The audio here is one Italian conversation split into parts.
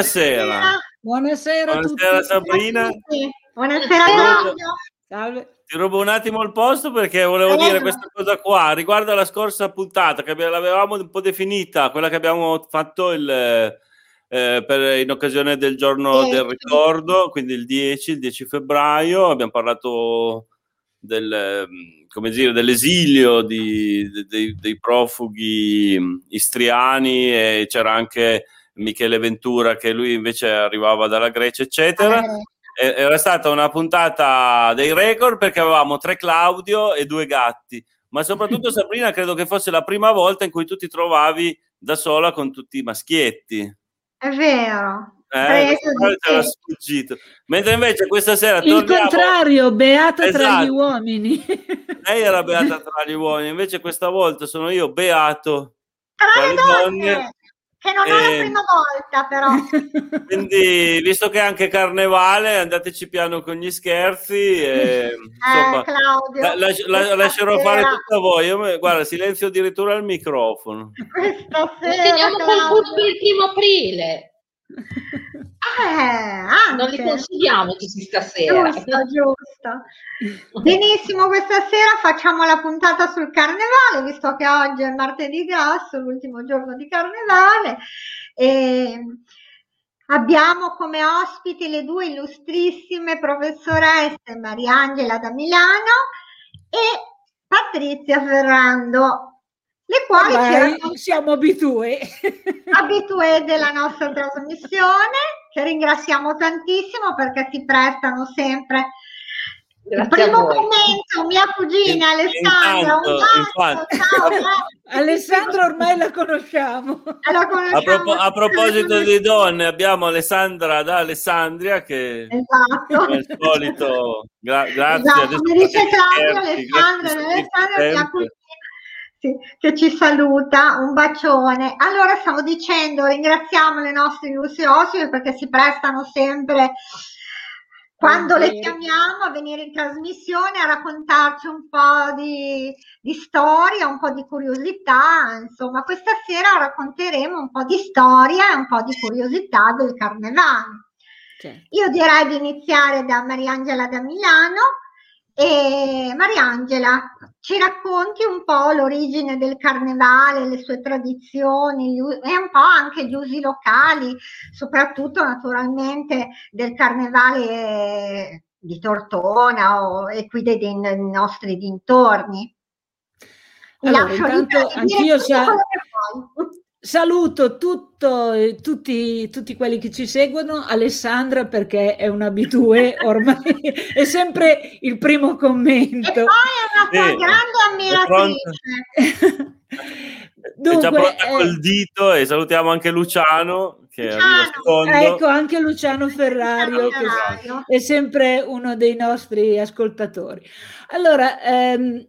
Buonasera. Buonasera, Buonasera Sabrina. Buonasera Claudio. Salve. Ti rubo un attimo il posto perché volevo Prego. dire questa cosa qua riguardo alla scorsa puntata che abbiamo- l'avevamo un po' definita, quella che abbiamo fatto il, eh, per- in occasione del giorno Dieci. del ricordo, quindi il 10, il 10 febbraio, abbiamo parlato del, come dire, dell'esilio di- de- dei, dei profughi mh, istriani e c'era anche Michele Ventura che lui invece arrivava dalla Grecia, eccetera. E- Era stata una puntata dei record perché avevamo tre Claudio e due gatti, ma soprattutto Sabrina credo che fosse la prima volta in cui tu ti trovavi da sola con tutti i maschietti. È vero. Eh. Mentre invece questa sera Il torniamo. contrario, beata tra Esatto. gli uomini. Lei era beata tra gli uomini, invece questa volta sono io beato Tra tra le donne, donne. Che non è la Eh. prima volta però. Quindi, visto che è anche carnevale, andateci piano con gli scherzi. E, insomma, eh, Claudio. la- la- la- lascerò fare sera- tutto a voi. Io guarda, silenzio addirittura il microfono. Questa Lo sera, teniamo col Claudio. furbo il primo aprile. Eh, Non li consigliamo tutti stasera. Giusto, giusto. Benissimo, questa sera facciamo la puntata sul carnevale, visto che oggi è martedì grasso, l'ultimo giorno di carnevale. E abbiamo come ospiti le due illustrissime professoresse Mariangela da Milano e Patrizia Ferrando, le quali Ormai racconteranno siamo abitué. abitué della nostra trasmissione, che ringraziamo tantissimo perché si prestano sempre. Il Grazie a primo commento, mia cugina In- Alessandra, intanto, un bacio, ciao. eh. Alessandra ormai la conosciamo. La A, conosciamo propo- a proposito di donne, abbiamo Alessandra da Alessandria che Esatto. come al solito, gra- grazie. Esatto, come dice Claudio, Alessandra, Alessandra mia cugina, sì, che ci saluta, un bacione. Allora stavo dicendo, ringraziamo le nostre illustri ospiti perché si prestano sempre quando le chiamiamo a venire in trasmissione a raccontarci un po' di, di storia, un po' di curiosità. Insomma, questa sera racconteremo un po' di storia e un po' di curiosità del carnevale. Certo. Io direi di iniziare da Mariangela da Milano. E Mariangela, ci racconti un po' l'origine del carnevale, le sue tradizioni gli e un po' anche gli usi locali, soprattutto naturalmente del carnevale di Tortona o, e qui dei, dei nostri dintorni. Allora, intanto anch'io tutto che. Saluto tutto, eh, tutti, tutti quelli che ci seguono, Alessandra perché è un abitué, ormai è sempre il primo E commento. poi è una tua Sì, grande ammiratrice. È già Dunque, pronta eh, col dito e salutiamo anche Luciano che Luciano, ecco anche Luciano Ferrario che Ferrario. è sempre uno dei nostri ascoltatori. Allora, ehm,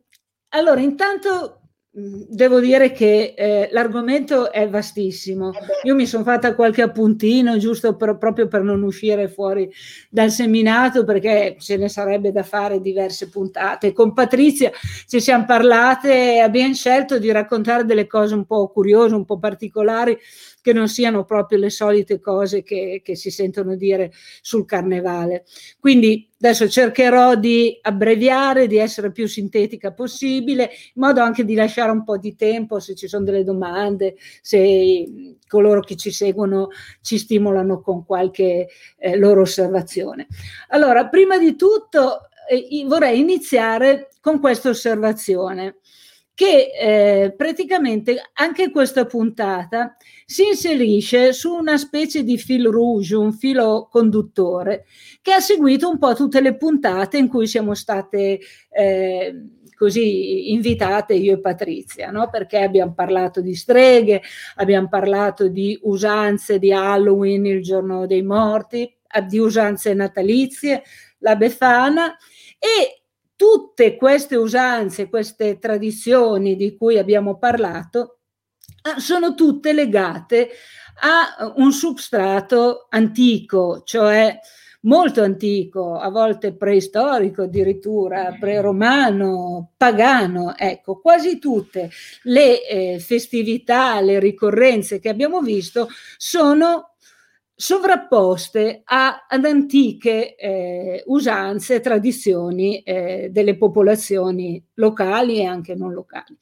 allora intanto devo dire che eh, l'argomento è vastissimo. Eh Io mi sono fatta qualche appuntino giusto per- proprio per non uscire fuori dal seminato perché ce ne sarebbe da fare diverse puntate. Con Patrizia ci siamo parlate e abbiamo scelto di raccontare delle cose un po' curiose, un po' particolari che non siano proprio le solite cose che, che si sentono dire sul carnevale. Quindi adesso cercherò di abbreviare, di essere più sintetica possibile, in modo anche di lasciare un po' di tempo se ci sono delle domande, se coloro che ci seguono ci stimolano con qualche eh, loro osservazione. Allora, prima di tutto eh, vorrei iniziare con questa osservazione che eh, praticamente anche questa puntata si inserisce su una specie di fil rouge, un filo conduttore, che ha seguito un po' tutte le puntate in cui siamo state eh, così invitate io e Patrizia, no? perché abbiamo parlato di streghe, abbiamo parlato di usanze di Halloween, il giorno dei morti, di usanze natalizie, la Befana e tutte queste usanze, queste tradizioni di cui abbiamo parlato, ah, sono tutte legate a un substrato antico, cioè molto antico, a volte preistorico addirittura, pre-romano, pagano, ecco, quasi tutte le eh, festività, le ricorrenze che abbiamo visto sono sovrapposte a, ad antiche eh, usanze e tradizioni eh, delle popolazioni locali e anche non locali.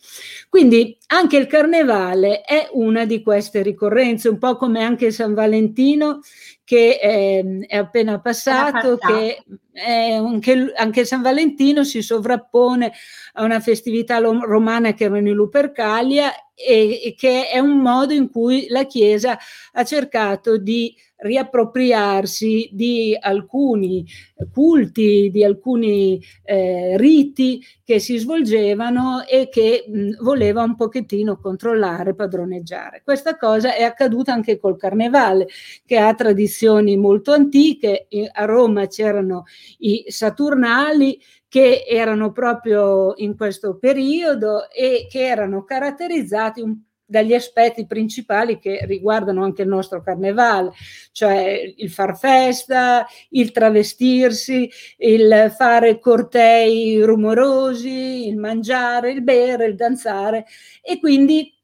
Quindi anche il carnevale è una di queste ricorrenze, un po' come anche San Valentino che eh, è appena passato, che anche, anche, San Valentino si sovrappone a una festività romana che erano i Lupercalia e, e che è un modo in cui la Chiesa ha cercato di riappropriarsi di alcuni culti, di alcuni eh, riti che si svolgevano e che mh, voleva un pochettino controllare, padroneggiare. Questa cosa è accaduta anche col carnevale, che ha tradizioni molto antiche. A Roma c'erano i Saturnali che erano proprio in questo periodo e che erano caratterizzati un dagli aspetti principali che riguardano anche il nostro carnevale, cioè il far festa, il travestirsi, il fare cortei rumorosi, il mangiare, il bere, il danzare e quindi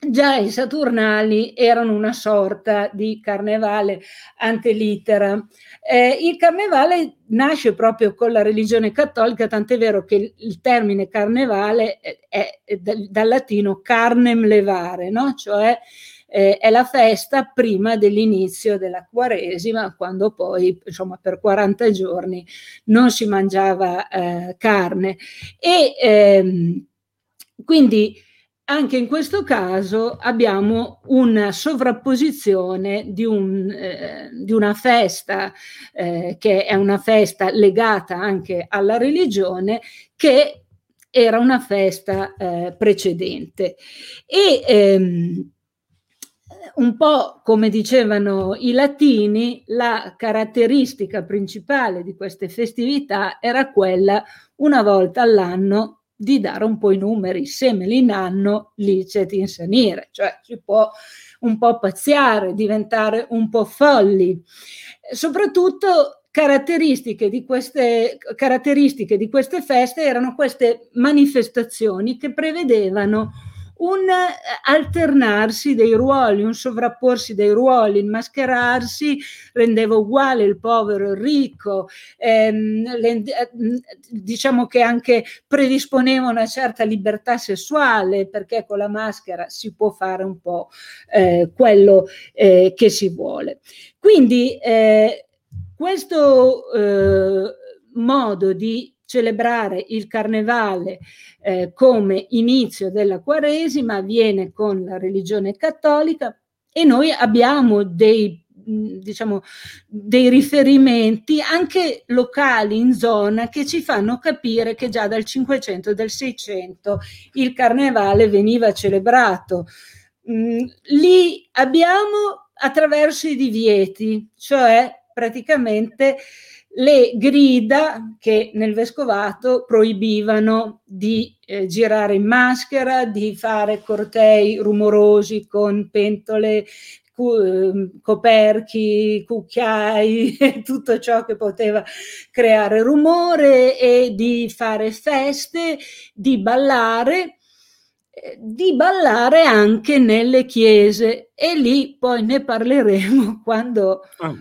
già i Saturnali erano una sorta di carnevale antelitera. Eh, il carnevale nasce proprio con la religione cattolica, tant'è vero che il, termine carnevale è, è, è dal, dal, latino carnem levare, no? cioè eh, è la festa prima dell'inizio della Quaresima, quando poi insomma per 40 giorni non si mangiava eh, carne. E ehm, quindi anche in questo caso abbiamo una sovrapposizione di, un, eh, di una festa eh, che è una festa legata anche alla religione che era una festa eh, precedente. E ehm, un po' come dicevano i latini, la caratteristica principale di queste festività era quella una volta all'anno di dare un po' i numeri, se me li danno, licet insanire, cioè si può un po' pazziare, diventare un po' folli. Soprattutto caratteristiche di queste, caratteristiche di queste feste erano queste manifestazioni che prevedevano un eh, alternarsi dei ruoli, un sovrapporsi dei ruoli, il mascherarsi rendeva uguale il povero e il ricco, ehm, le, eh, diciamo che anche predisponeva una certa libertà sessuale perché con la maschera si può fare un po' eh, quello eh, che si vuole. Quindi eh, questo eh, modo di celebrare il carnevale eh, come inizio della Quaresima avviene con la religione cattolica e noi abbiamo dei diciamo dei riferimenti anche locali in zona che ci fanno capire che già dal 500 e dal 600 il carnevale veniva celebrato. Mm, lì abbiamo attraverso i divieti, cioè praticamente le grida che nel vescovato proibivano di eh, girare in maschera, di fare cortei rumorosi con pentole, cu- ehm, coperchi, cucchiai tutto ciò che poteva creare rumore e di fare feste, di ballare eh, di ballare anche nelle chiese. E lì poi ne parleremo quando ah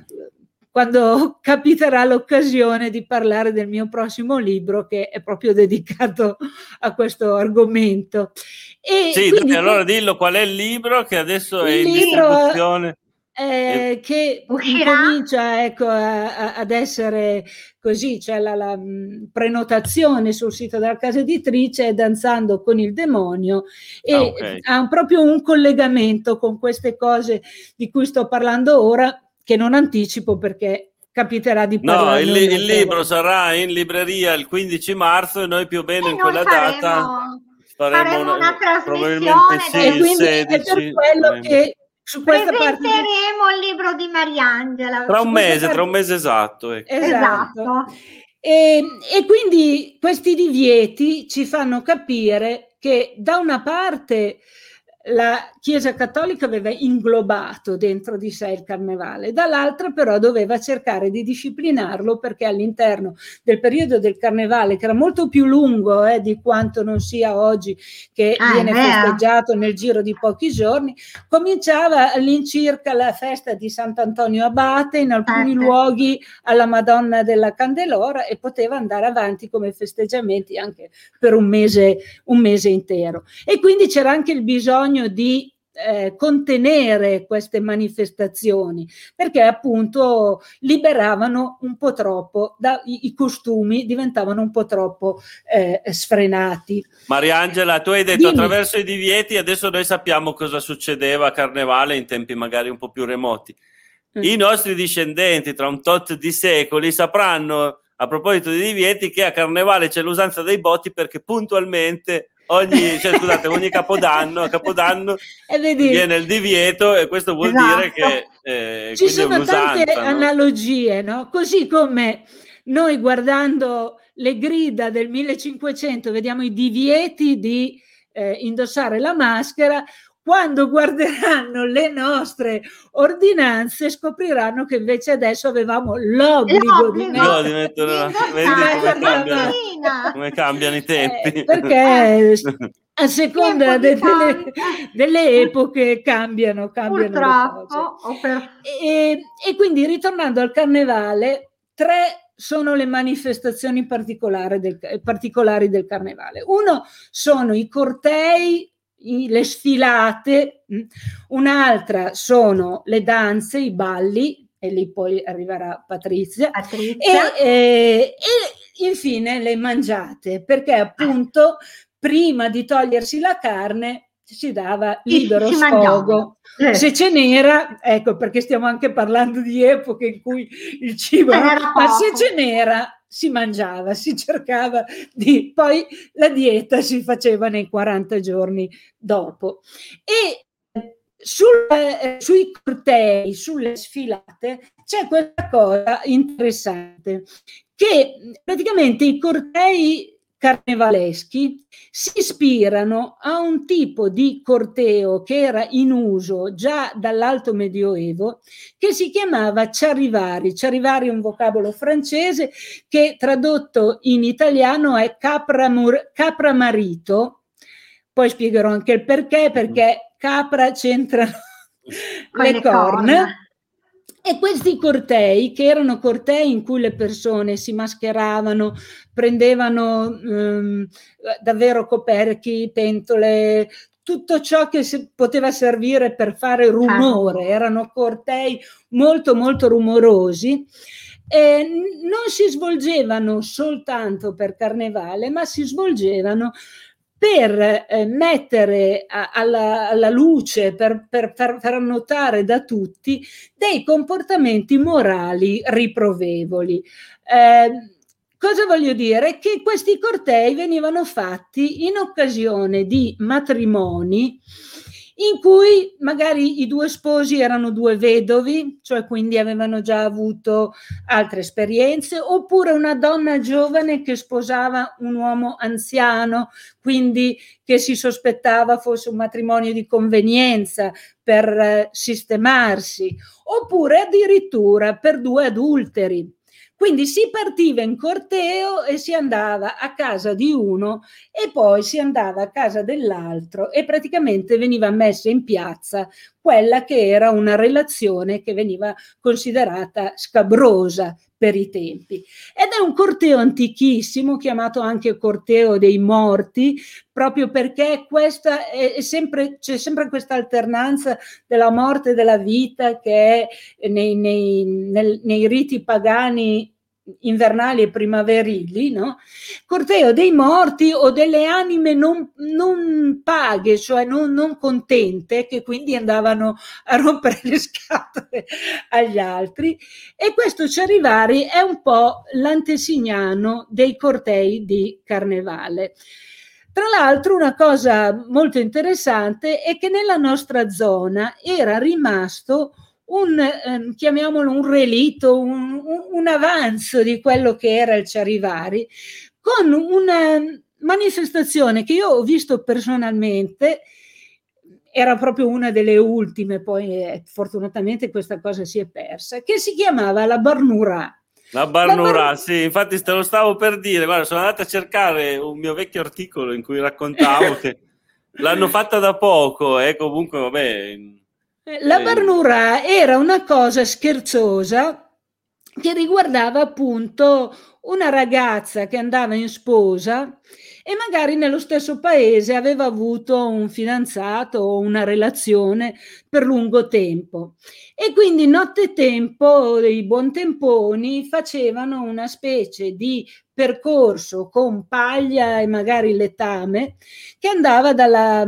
quando capiterà l'occasione di parlare del mio prossimo libro che è proprio dedicato a questo argomento. E sì, quindi, allora dillo qual è il libro che adesso è in distribuzione. Eh, che Uscirà. comincia ecco, a, a, ad essere così, c'è la, la mh, prenotazione sul sito della casa editrice Danzando con il demonio e ah, okay. ha proprio un collegamento con queste cose di cui sto parlando ora che non anticipo perché capiterà di parlare. No, il, il libro sarà in libreria il 15 marzo e noi più o meno e in quella faremo, data faremo, faremo una, una trasmissione sì, e quindi 16, è per quello che su questa presenteremo parte... il libro di Mariangela tra un mese, parte... tra un mese esatto. Ecco. Esatto. esatto. E, e quindi questi divieti ci fanno capire che da una parte la Chiesa Cattolica aveva inglobato dentro di sé il carnevale, dall'altra però doveva cercare di disciplinarlo perché all'interno del periodo del carnevale, che era molto più lungo eh, di quanto non sia oggi, che ah, viene festeggiato nel giro di pochi giorni, cominciava all'incirca la festa di Sant'Antonio Abate, in alcuni certo. luoghi alla Madonna della Candelora e poteva andare avanti come festeggiamenti anche per un mese, un mese intero. E quindi c'era anche il bisogno bisogno di eh, contenere queste manifestazioni perché appunto liberavano un po' troppo da, i, i costumi diventavano un po' troppo eh, sfrenati Mariangela tu hai detto Dimmi. attraverso i divieti adesso noi sappiamo cosa succedeva a Carnevale in tempi magari un po' più remoti mm. i nostri discendenti tra un tot di secoli sapranno a proposito dei divieti che a Carnevale c'è l'usanza dei botti perché puntualmente ogni, cioè, scusate, ogni capodanno, a capodanno viene il divieto e questo vuol esatto. dire che eh, ci sono tante no? analogie, no? Così come noi guardando le grida del 1500 vediamo i divieti di eh, indossare la maschera, quando guarderanno le nostre ordinanze scopriranno che invece adesso avevamo l'obbligo di mettere, di mettere come, cambiano, come cambiano i tempi. Eh, perché a seconda de, delle, delle, epoche cambiano, cambiano per... e, e quindi ritornando al carnevale tre sono le manifestazioni particolari del, particolari del carnevale. Uno sono i cortei le sfilate, mm. un'altra sono le danze, i balli, e lì poi arriverà Patrizia, Patrizia. E, e, e, infine le mangiate, perché appunto prima di togliersi la carne si dava libero sfogo. Eh. Se ce n'era, ecco perché stiamo anche parlando di epoche in cui il cibo, ma se ce n'era si mangiava, si cercava di... Poi la dieta si faceva nei 40 giorni dopo. E sul, eh, sui cortei, sulle sfilate, c'è questa cosa interessante, che praticamente i cortei carnevaleschi si ispirano a un tipo di corteo che era in uso già dall'alto medioevo che si chiamava Charivari. Charivari è un vocabolo francese che tradotto in italiano è capra, mur, capra marito. Poi spiegherò anche il perché, perché capra c'entrano le, le corna. corna e questi cortei, che erano cortei in cui le persone si mascheravano, prendevano ehm, davvero coperchi, pentole, tutto ciò che poteva servire per fare rumore, ah. erano cortei molto molto rumorosi. Eh, non si svolgevano soltanto per carnevale, ma si svolgevano per eh, mettere a, alla, alla, luce, per, per, per far notare da tutti dei comportamenti morali riprovevoli. Eh, cosa voglio dire? Che questi cortei venivano fatti in occasione di matrimoni in cui magari i due sposi erano due vedovi, cioè quindi avevano già avuto altre esperienze, oppure una donna giovane che sposava un uomo anziano, quindi che si sospettava fosse un matrimonio di convenienza per eh, sistemarsi, oppure addirittura per due adulteri quindi si partiva in corteo e si andava a casa di uno e poi si andava a casa dell'altro e praticamente veniva messa in piazza quella che era una relazione che veniva considerata scabrosa per i tempi. Ed è un corteo antichissimo, chiamato anche corteo dei morti, proprio perché questa è sempre, c'è sempre questa alternanza della morte e della vita che è nei, nei, nel, nei riti pagani invernali e primaverili, no? corteo dei morti o delle anime non, non paghe, cioè non, non, contente, che quindi andavano a rompere le scatole agli altri. E questo Ciarivari è un po' l'antesignano dei cortei di carnevale. Tra l'altro una cosa molto interessante è che nella nostra zona era rimasto un, eh, chiamiamolo un relitto, un, un, un, avanzo di quello che era il Charivari, con una manifestazione che io ho visto personalmente era proprio una delle ultime, poi eh, fortunatamente questa cosa si è persa, che si chiamava la Barnura. La Barnura, bar... sì, infatti te lo stavo per dire, guarda, sono andato a cercare un mio vecchio articolo in cui raccontavo che l'hanno fatta da poco e comunque vabbè... La Barnura era una cosa scherzosa che riguardava appunto una ragazza che andava in sposa e magari nello stesso paese aveva avuto un fidanzato o una relazione per lungo tempo. E quindi nottetempo i buontemponi facevano una specie di percorso con paglia e magari letame che andava dalla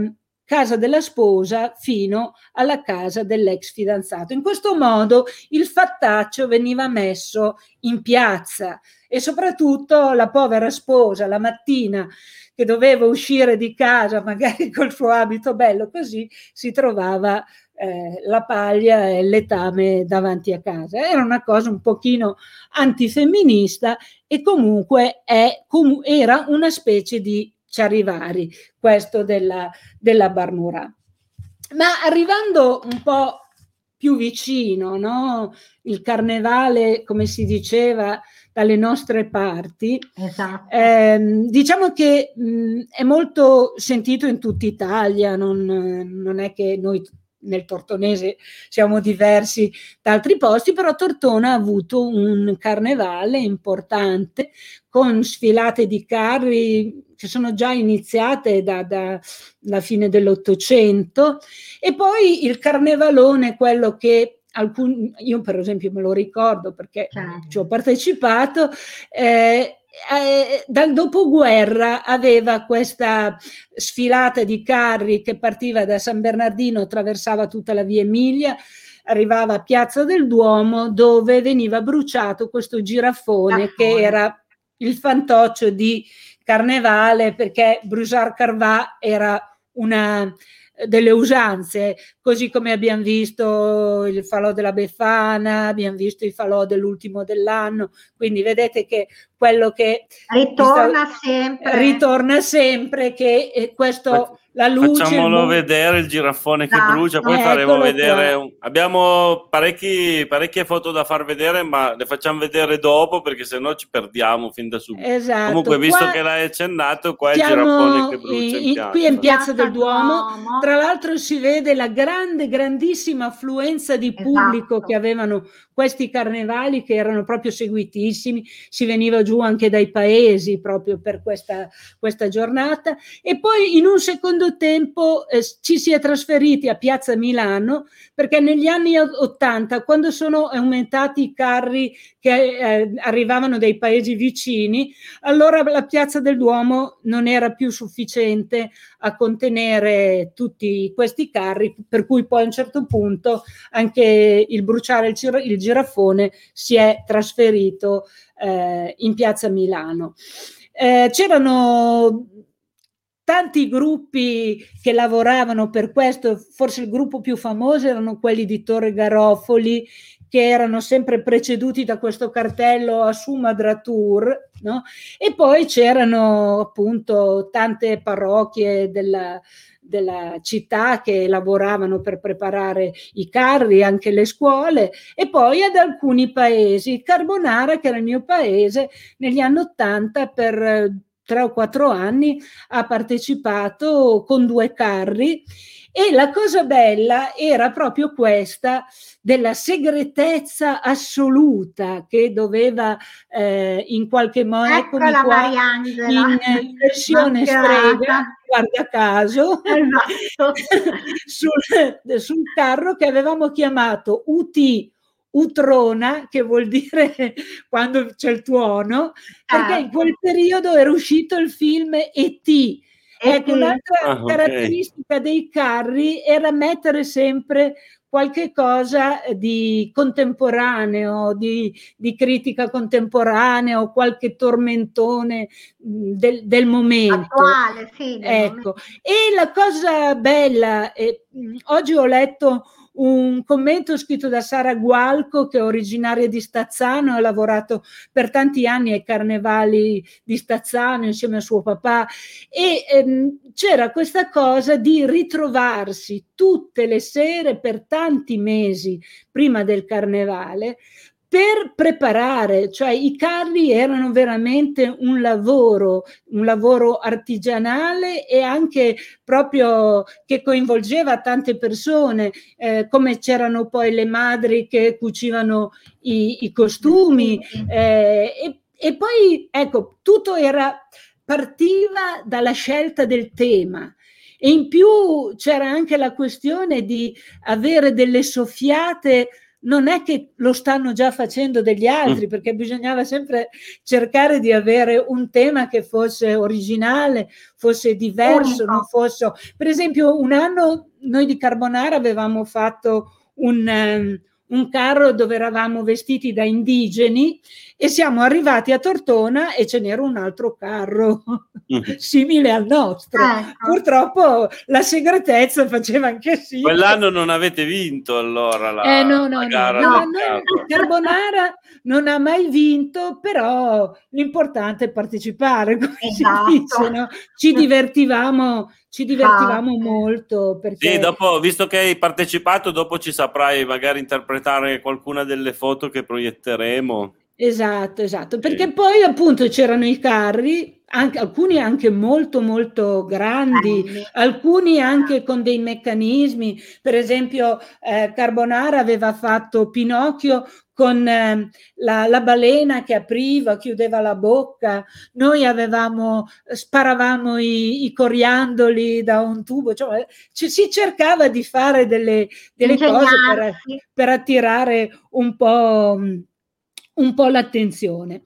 casa della sposa fino alla casa dell'ex fidanzato. In questo modo il fattaccio veniva messo in piazza e soprattutto la povera sposa la mattina che doveva uscire di casa magari col suo abito bello così si trovava eh, la paglia e letame davanti a casa. Era una cosa un pochino antifemminista e comunque è, com- era una specie di Charivari, questo della, della Barnura. Ma arrivando un po' più vicino, no? il carnevale, come si diceva, dalle nostre parti, esatto. eh, diciamo che mh, è molto sentito in tutta Italia, non, non è che noi nel Tortonese siamo diversi da altri posti, però Tortona ha avuto un carnevale importante con sfilate di carri che sono già iniziate dalla da, fine dell'Ottocento e poi il carnevalone, quello che alcun, io per esempio me lo ricordo perché certo. ci ho partecipato, eh, eh, dal dopoguerra aveva questa sfilata di carri che partiva da San Bernardino, attraversava tutta la via Emilia, arrivava a Piazza del Duomo dove veniva bruciato questo girafone ah, che era il fantoccio di Carnevale perché Brusar Carvà era una delle usanze, così come abbiamo visto il falò della Befana, abbiamo visto il falò dell'ultimo dell'anno, quindi vedete che quello che ritorna sta, sempre. Ritorna sempre che eh, questo la luce. Facciamolo vedere il girafone che ah, brucia, poi faremo vedere. Un... Abbiamo parecchi, parecchie foto da far vedere, ma le facciamo vedere dopo perché sennò ci perdiamo fin da subito. Esatto. Comunque, visto qua... che l'hai accennato, qua è il girafone che brucia. In, in, qui in Piazza del Duomo, tra l'altro, si vede la grande, grandissima affluenza di pubblico esatto. che avevano questi carnevali che erano proprio seguitissimi, si veniva giù anche dai paesi proprio per questa, questa giornata. E poi in un secondo tempo eh, ci si è trasferiti a Piazza Milano perché negli anni 80 quando sono aumentati i carri che eh, arrivavano dai paesi vicini, allora la Piazza del Duomo non era più sufficiente a contenere tutti questi carri, per cui poi a un certo punto anche il bruciare il, gir- il girafone si è trasferito eh, in piazza Milano. Eh, c'erano tanti gruppi che lavoravano per questo, forse il gruppo più famoso erano quelli di Torre Garofoli, che erano sempre preceduti da questo cartello Assuma Dratur, no? e poi c'erano appunto tante parrocchie della, della città che lavoravano per preparare i carri, anche le scuole, e poi ad alcuni paesi. Carbonara, che era il mio paese, negli anni Ottanta per eh, tre o quattro anni ha partecipato con due carri e la cosa bella era proprio questa della segretezza assoluta che doveva eh, in qualche modo eccola in versione strega guarda caso esatto. sul, sul carro che avevamo chiamato UT Utrona, che vuol dire quando c'è il tuono, perché ah. in quel periodo era uscito il film E.T. Ecco, un'altra ah, caratteristica okay. dei carri era mettere sempre qualche cosa di contemporaneo, di, di critica contemporanea o qualche tormentone del, del momento. Attuale, sì. Ecco. Momento. E la cosa bella, eh, oggi ho letto un commento scritto da Sara Gualco, che è originaria di Stazzano, ha lavorato per tanti anni ai carnevali di Stazzano insieme a suo papà. E ehm, c'era questa cosa di ritrovarsi tutte le sere per tanti mesi prima del carnevale per preparare, cioè i carri erano veramente un lavoro, un lavoro artigianale e anche proprio che coinvolgeva tante persone, eh, come c'erano poi le madri che cucivano i, i costumi eh, e, e poi ecco, tutto era, partiva dalla scelta del tema. E in più c'era anche la questione di avere delle soffiate non è che lo stanno già facendo degli altri, mm. perché bisognava sempre cercare di avere un tema che fosse originale, fosse diverso, non fosse... Per esempio, un anno noi di Carbonara avevamo fatto un, um, un carro dove eravamo vestiti da indigeni e siamo arrivati a Tortona e ce n'era un altro carro mm. simile al nostro. Ecco. Purtroppo la segretezza faceva anche sì. Quell'anno non avete vinto allora la, eh, no, no, la gara. No, no, no, Carbonara non ha mai vinto, però l'importante è partecipare, come esatto. si dice, no? Ci divertivamo ci divertivamo ah, molto. Perché... Sì, dopo, visto che hai partecipato, dopo ci saprai magari interpretare qualcuna delle foto che proietteremo. Esatto, esatto, perché sì. poi appunto c'erano i carri, anche, alcuni anche molto molto grandi, alcuni anche con dei meccanismi, per esempio eh, Carbonara aveva fatto Pinocchio con eh, la, la, balena che apriva, chiudeva la bocca, noi avevamo, sparavamo i, i coriandoli da un tubo, cioè, ci, si cercava di fare delle, delle cose per, per attirare un po' un po' l'attenzione.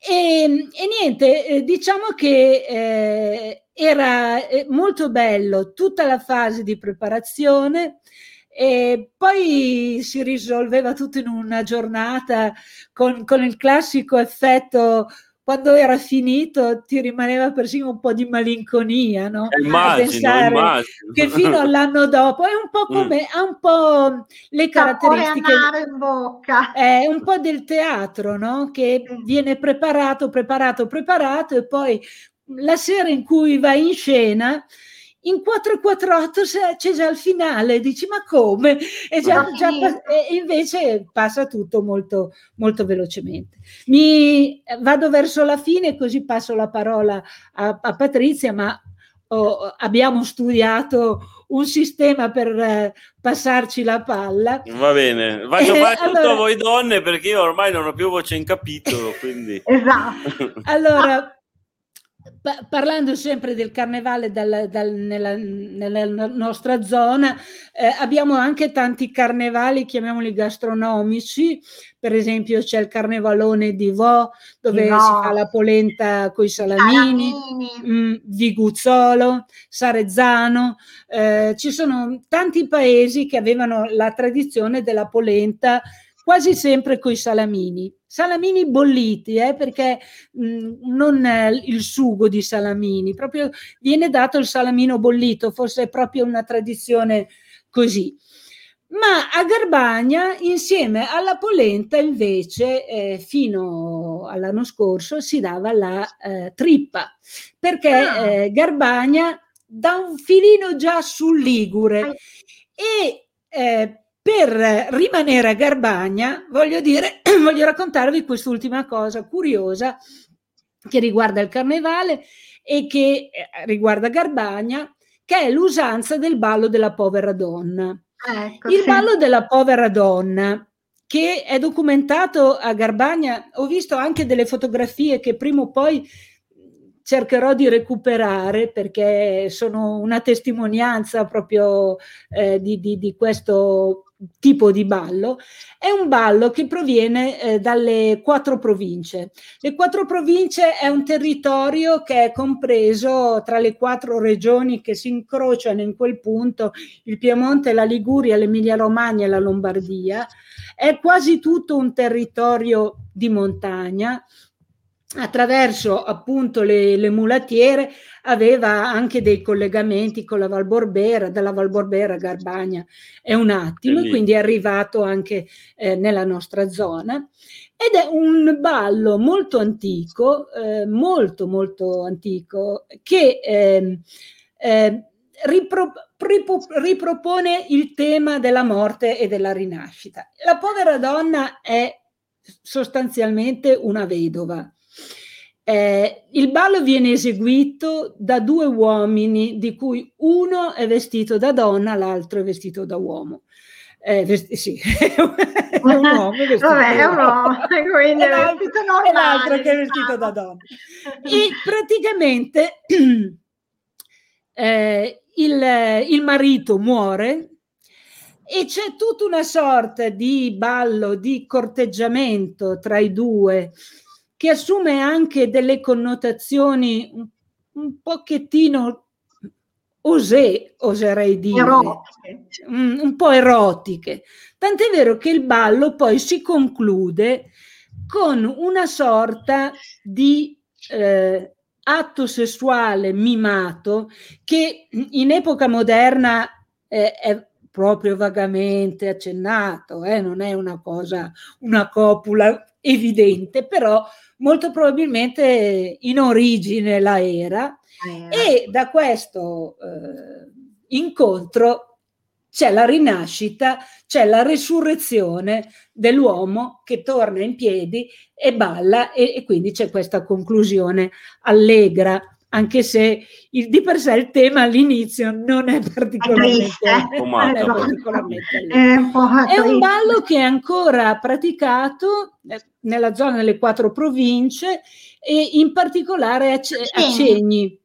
E, e niente, eh, diciamo che eh, era eh, molto bello tutta la fase di preparazione e poi si risolveva tutto in una giornata con, con il classico effetto quando era finito ti rimaneva persino un po' di malinconia, no? Immagino, immagino. Che fino all'anno dopo è un po' mm. come, mm. ha un po' le caratteristiche... in bocca. È un po' del teatro, no? Che viene preparato, preparato, preparato e poi la sera in cui vai in scena in 448 c'è già il finale, dici ma come? E, già, già, e invece passa tutto molto, molto velocemente. Mi vado verso la fine così passo la parola a, a Patrizia, ma oh, abbiamo studiato un sistema per eh, passarci la palla. Va bene, faccio fare eh, tutto allora... a voi donne perché io ormai non ho più voce in capitolo. Quindi... esatto. allora, Pa- parlando sempre del carnevale dal, dal, nella, nella, nostra zona, eh, abbiamo anche tanti carnevali, chiamiamoli gastronomici, per esempio c'è il carnevalone di Vo, dove no. si fa la polenta con i salamini, mh, Viguzzolo, mm, Sarezzano, eh, ci sono tanti paesi che avevano la tradizione della polenta quasi sempre con i salamini. Salamini bolliti, eh, perché mh, mm, non il sugo di salamini, proprio viene dato il salamino bollito, forse è proprio una tradizione così. Ma a Garbagna, insieme alla polenta, invece, eh, fino all'anno scorso si dava la eh, trippa, perché ah. eh, Garbagna dà un filino già sul Ligure e eh, per rimanere a Garbagna, voglio dire, voglio raccontarvi quest'ultima cosa curiosa che riguarda il carnevale e che eh, riguarda Garbagna, che è l'usanza del ballo della povera donna. Ecco, il sì. ballo della povera donna, che è documentato a Garbagna, ho visto anche delle fotografie che prima o poi cercherò di recuperare perché sono una testimonianza proprio eh, di, di, di questo tipo di ballo, è un ballo che proviene eh, dalle quattro province. Le quattro province è un territorio che è compreso tra le quattro regioni che si incrociano in quel punto, il Piemonte, la Liguria, l'Emilia Romagna e la Lombardia. È quasi tutto un territorio di montagna attraverso appunto le, le, mulatiere aveva anche dei collegamenti con la Valborbera, dalla Valborbera a Garbagna è un attimo, e quindi è arrivato anche eh, nella nostra zona. Ed è un ballo molto antico, eh, molto molto antico, che eh, ripro, ripropone il tema della morte e della rinascita. La povera donna è sostanzialmente una vedova eh, il ballo viene eseguito da due uomini, di cui uno è vestito da donna, l'altro è vestito da uomo. Eh, vesti- sì, è un uomo vestito Vabbè, da uomo, quindi è vestito normale, e l'altro che è vestito da donna. E praticamente eh, il, il marito muore e c'è tutta una sorta di ballo, di corteggiamento tra i due che assume anche delle connotazioni un, un pochettino osè, oserei dire, un, un, po' erotiche. Tant'è vero che il ballo poi si conclude con una sorta di eh, atto sessuale mimato che in epoca moderna eh, è proprio vagamente accennato, eh, non è una cosa, una copula evidente, però molto probabilmente in origine la era eh. e da questo eh, incontro c'è la rinascita, c'è la resurrezione dell'uomo che torna in piedi e balla e, e quindi c'è questa conclusione allegra anche se il, di per sé il tema all'inizio non è particolarmente, non è particolarmente è, un è un ballo che è ancora praticato eh, nella zona delle quattro province e in particolare a, a Cegni.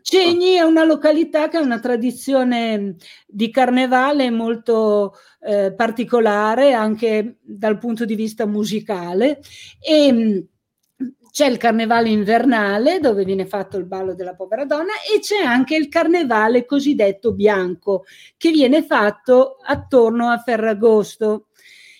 Cegni. È una località che ha una tradizione di carnevale molto eh, particolare anche dal punto di vista musicale e c'è il carnevale invernale dove viene fatto il ballo della povera donna e c'è anche il carnevale cosiddetto bianco che viene fatto attorno a Ferragosto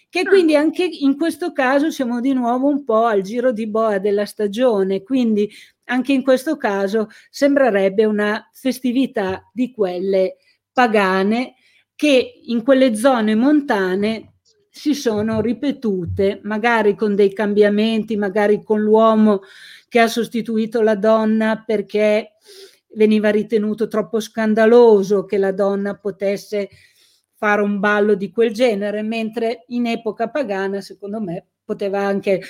che ah. quindi anche in questo caso siamo di nuovo un po' al giro di boa della stagione, quindi anche in questo caso sembrerebbe una festività di quelle pagane che in quelle zone montane si sono ripetute, magari con dei cambiamenti, magari con l'uomo che ha sostituito la donna perché veniva ritenuto troppo scandaloso che la donna potesse fare un ballo di quel genere, mentre in epoca pagana, secondo me, poteva anche,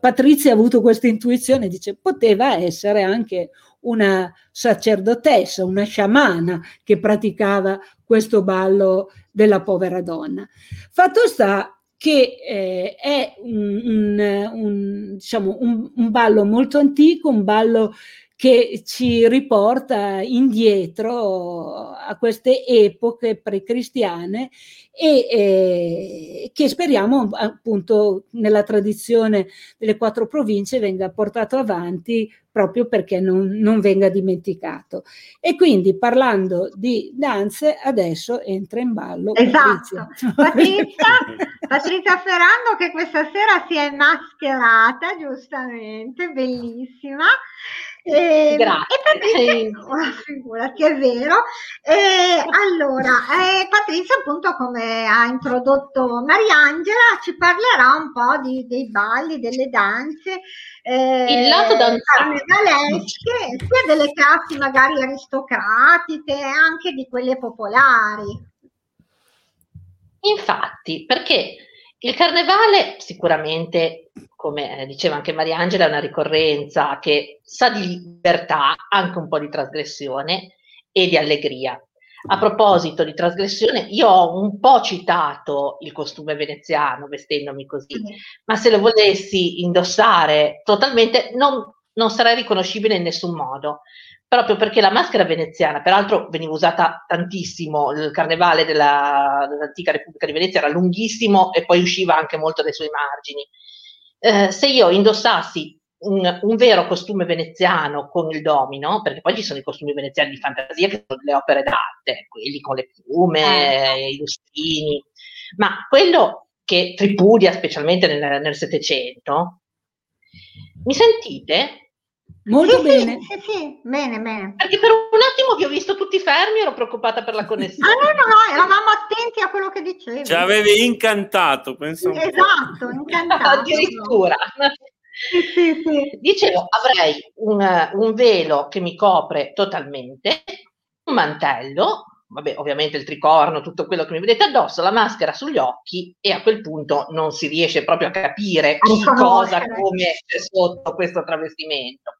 Patrizia ha avuto questa intuizione, dice, poteva essere anche una sacerdotessa, una sciamana che praticava questo ballo della povera donna. Fatto sta che eh, è un, un, un, diciamo, un, ballo molto antico, un ballo che ci riporta indietro a queste epoche precristiane e eh, che speriamo appunto nella tradizione delle quattro province venga portato avanti proprio perché non, non venga dimenticato. E quindi parlando di danze, adesso entra in ballo esatto. Patrizia. Patrizia, Patrizia Ferrando che questa sera si è mascherata giustamente, bellissima. Eh, Grazie. E Patrizia, figurati, è vero. Eh, allora, eh, Patrizia, appunto, come ha introdotto Mariangela, ci parlerà un po' di, dei balli, delle danze. Eh, Il lato carnevalesche, sia delle classi magari aristocratiche, anche di quelle popolari. Infatti, perché il carnevale sicuramente come eh, diceva anche Mariangela, è una ricorrenza che sa di libertà, anche un po' di trasgressione e di allegria. A proposito di trasgressione, io ho un po' citato il costume veneziano vestendomi così, mm. ma se lo volessi indossare totalmente non, non sarei riconoscibile in nessun modo proprio perché la maschera veneziana, peraltro veniva usata tantissimo, il carnevale della, dell'antica Repubblica di Venezia era lunghissimo e poi usciva anche molto dai suoi margini eh, se io indossassi un, un, vero costume veneziano con il domino, perché poi ci sono i costumi veneziani di fantasia che sono le opere d'arte, quelli con le piume, eh. i lustrini, ma quello che tripudia specialmente nel Settecento Mi sentite? Molto sì, bene. Sì, sì, sì, bene, bene. Perché per un attimo vi ho visto tutti fermi, ero preoccupata per la connessione. Ah, no, no, no, eravamo attenti a quello che dicevi. Ci avevi incantato, penso. Esatto, incantato. Addirittura. Sì, sì, sì. Dicevo, avrei un, un velo che mi copre totalmente, un mantello, vabbè, ovviamente il tricorno, tutto quello che mi vedete addosso, la maschera sugli occhi e a quel punto non si riesce proprio a capire chi, cosa, come c'è sotto questo travestimento.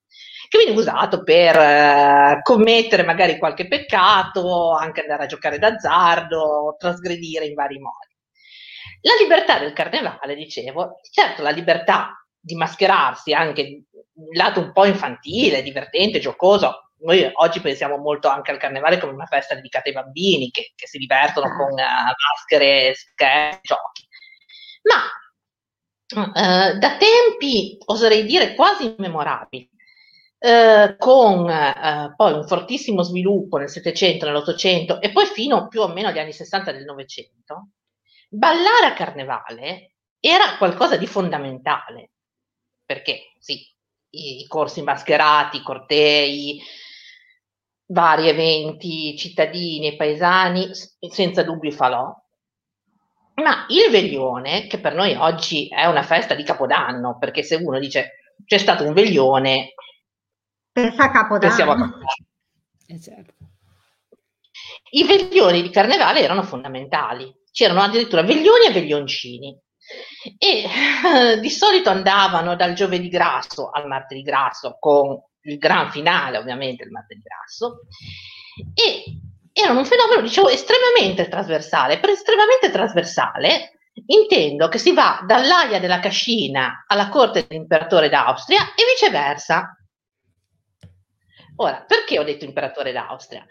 Che viene usato per eh, commettere magari qualche peccato, anche andare a giocare d'azzardo, trasgredire in vari modi. La libertà del carnevale, dicevo, certo la libertà di mascherarsi anche il lato un po' infantile, divertente, giocoso. Noi oggi pensiamo molto anche al carnevale come una festa dedicata ai bambini che, che si divertono con uh, maschere, scherzi, giochi. Ma uh, da tempi, oserei dire, quasi immemorabili, uh, con poi un fortissimo sviluppo nel Settecento, nell'Ottocento e poi fino più o meno agli anni 60 del Novecento, ballare a carnevale era qualcosa di fondamentale perché sì, i corsi mascherati, i cortei, vari eventi cittadini e paesani, senza dubbio falò. Ma il veglione, che per noi oggi è una festa di Capodanno, perché se uno dice c'è stato un veglione, pensa a Capodanno. pensiamo a Capodanno. Eh, certo. I veglioni di carnevale erano fondamentali, c'erano addirittura veglioni e veglioncini e eh, di solito andavano dal giovedì grasso al martedì grasso con il gran finale ovviamente il martedì grasso e erano un fenomeno dicevo estremamente trasversale per estremamente trasversale intendo che si va dall'aia della cascina alla corte dell'imperatore d'Austria e viceversa ora perché ho detto imperatore d'Austria?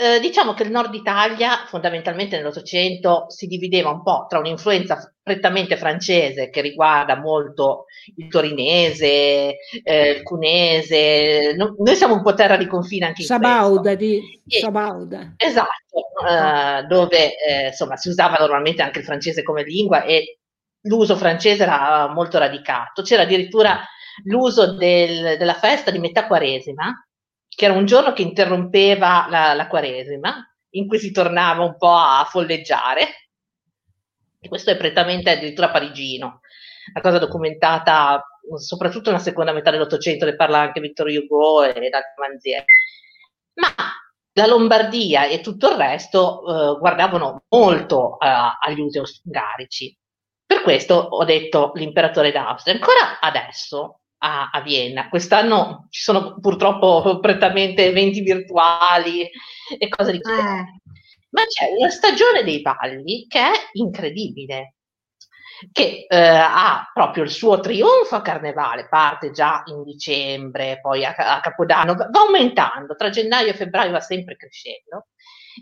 Eh, diciamo che il nord Italia, fondamentalmente nell'Ottocento, si divideva un po' tra un'influenza prettamente francese che riguarda molto il torinese, eh, il cunese. No, noi siamo un po' terra di confine anche in Sabauda, di e, Sabauda. Esatto, eh, dove insomma si usava normalmente anche il francese come lingua e l'uso francese era molto radicato. C'era addirittura l'uso del, della festa di metà quaresima, che era un giorno che interrompeva la, la, quaresima, in cui si tornava un po' a folleggiare. E questo è prettamente addirittura parigino, una cosa documentata soprattutto nella seconda metà dell'Ottocento, ne parla anche Vittorio Hugo e Dante Manzieri. Ma la Lombardia e tutto il resto eh, guardavano molto eh, agli usi ungarici. Per questo ho detto l'imperatore d'Austria. Ancora adesso a, a, Vienna. Quest'anno ci sono purtroppo prettamente eventi virtuali e cose di questo. Eh. Ma c'è una stagione dei balli che è incredibile, che eh, ha proprio il suo trionfo a carnevale, parte già in dicembre, poi a, a Capodanno, va aumentando, tra gennaio e febbraio va sempre crescendo.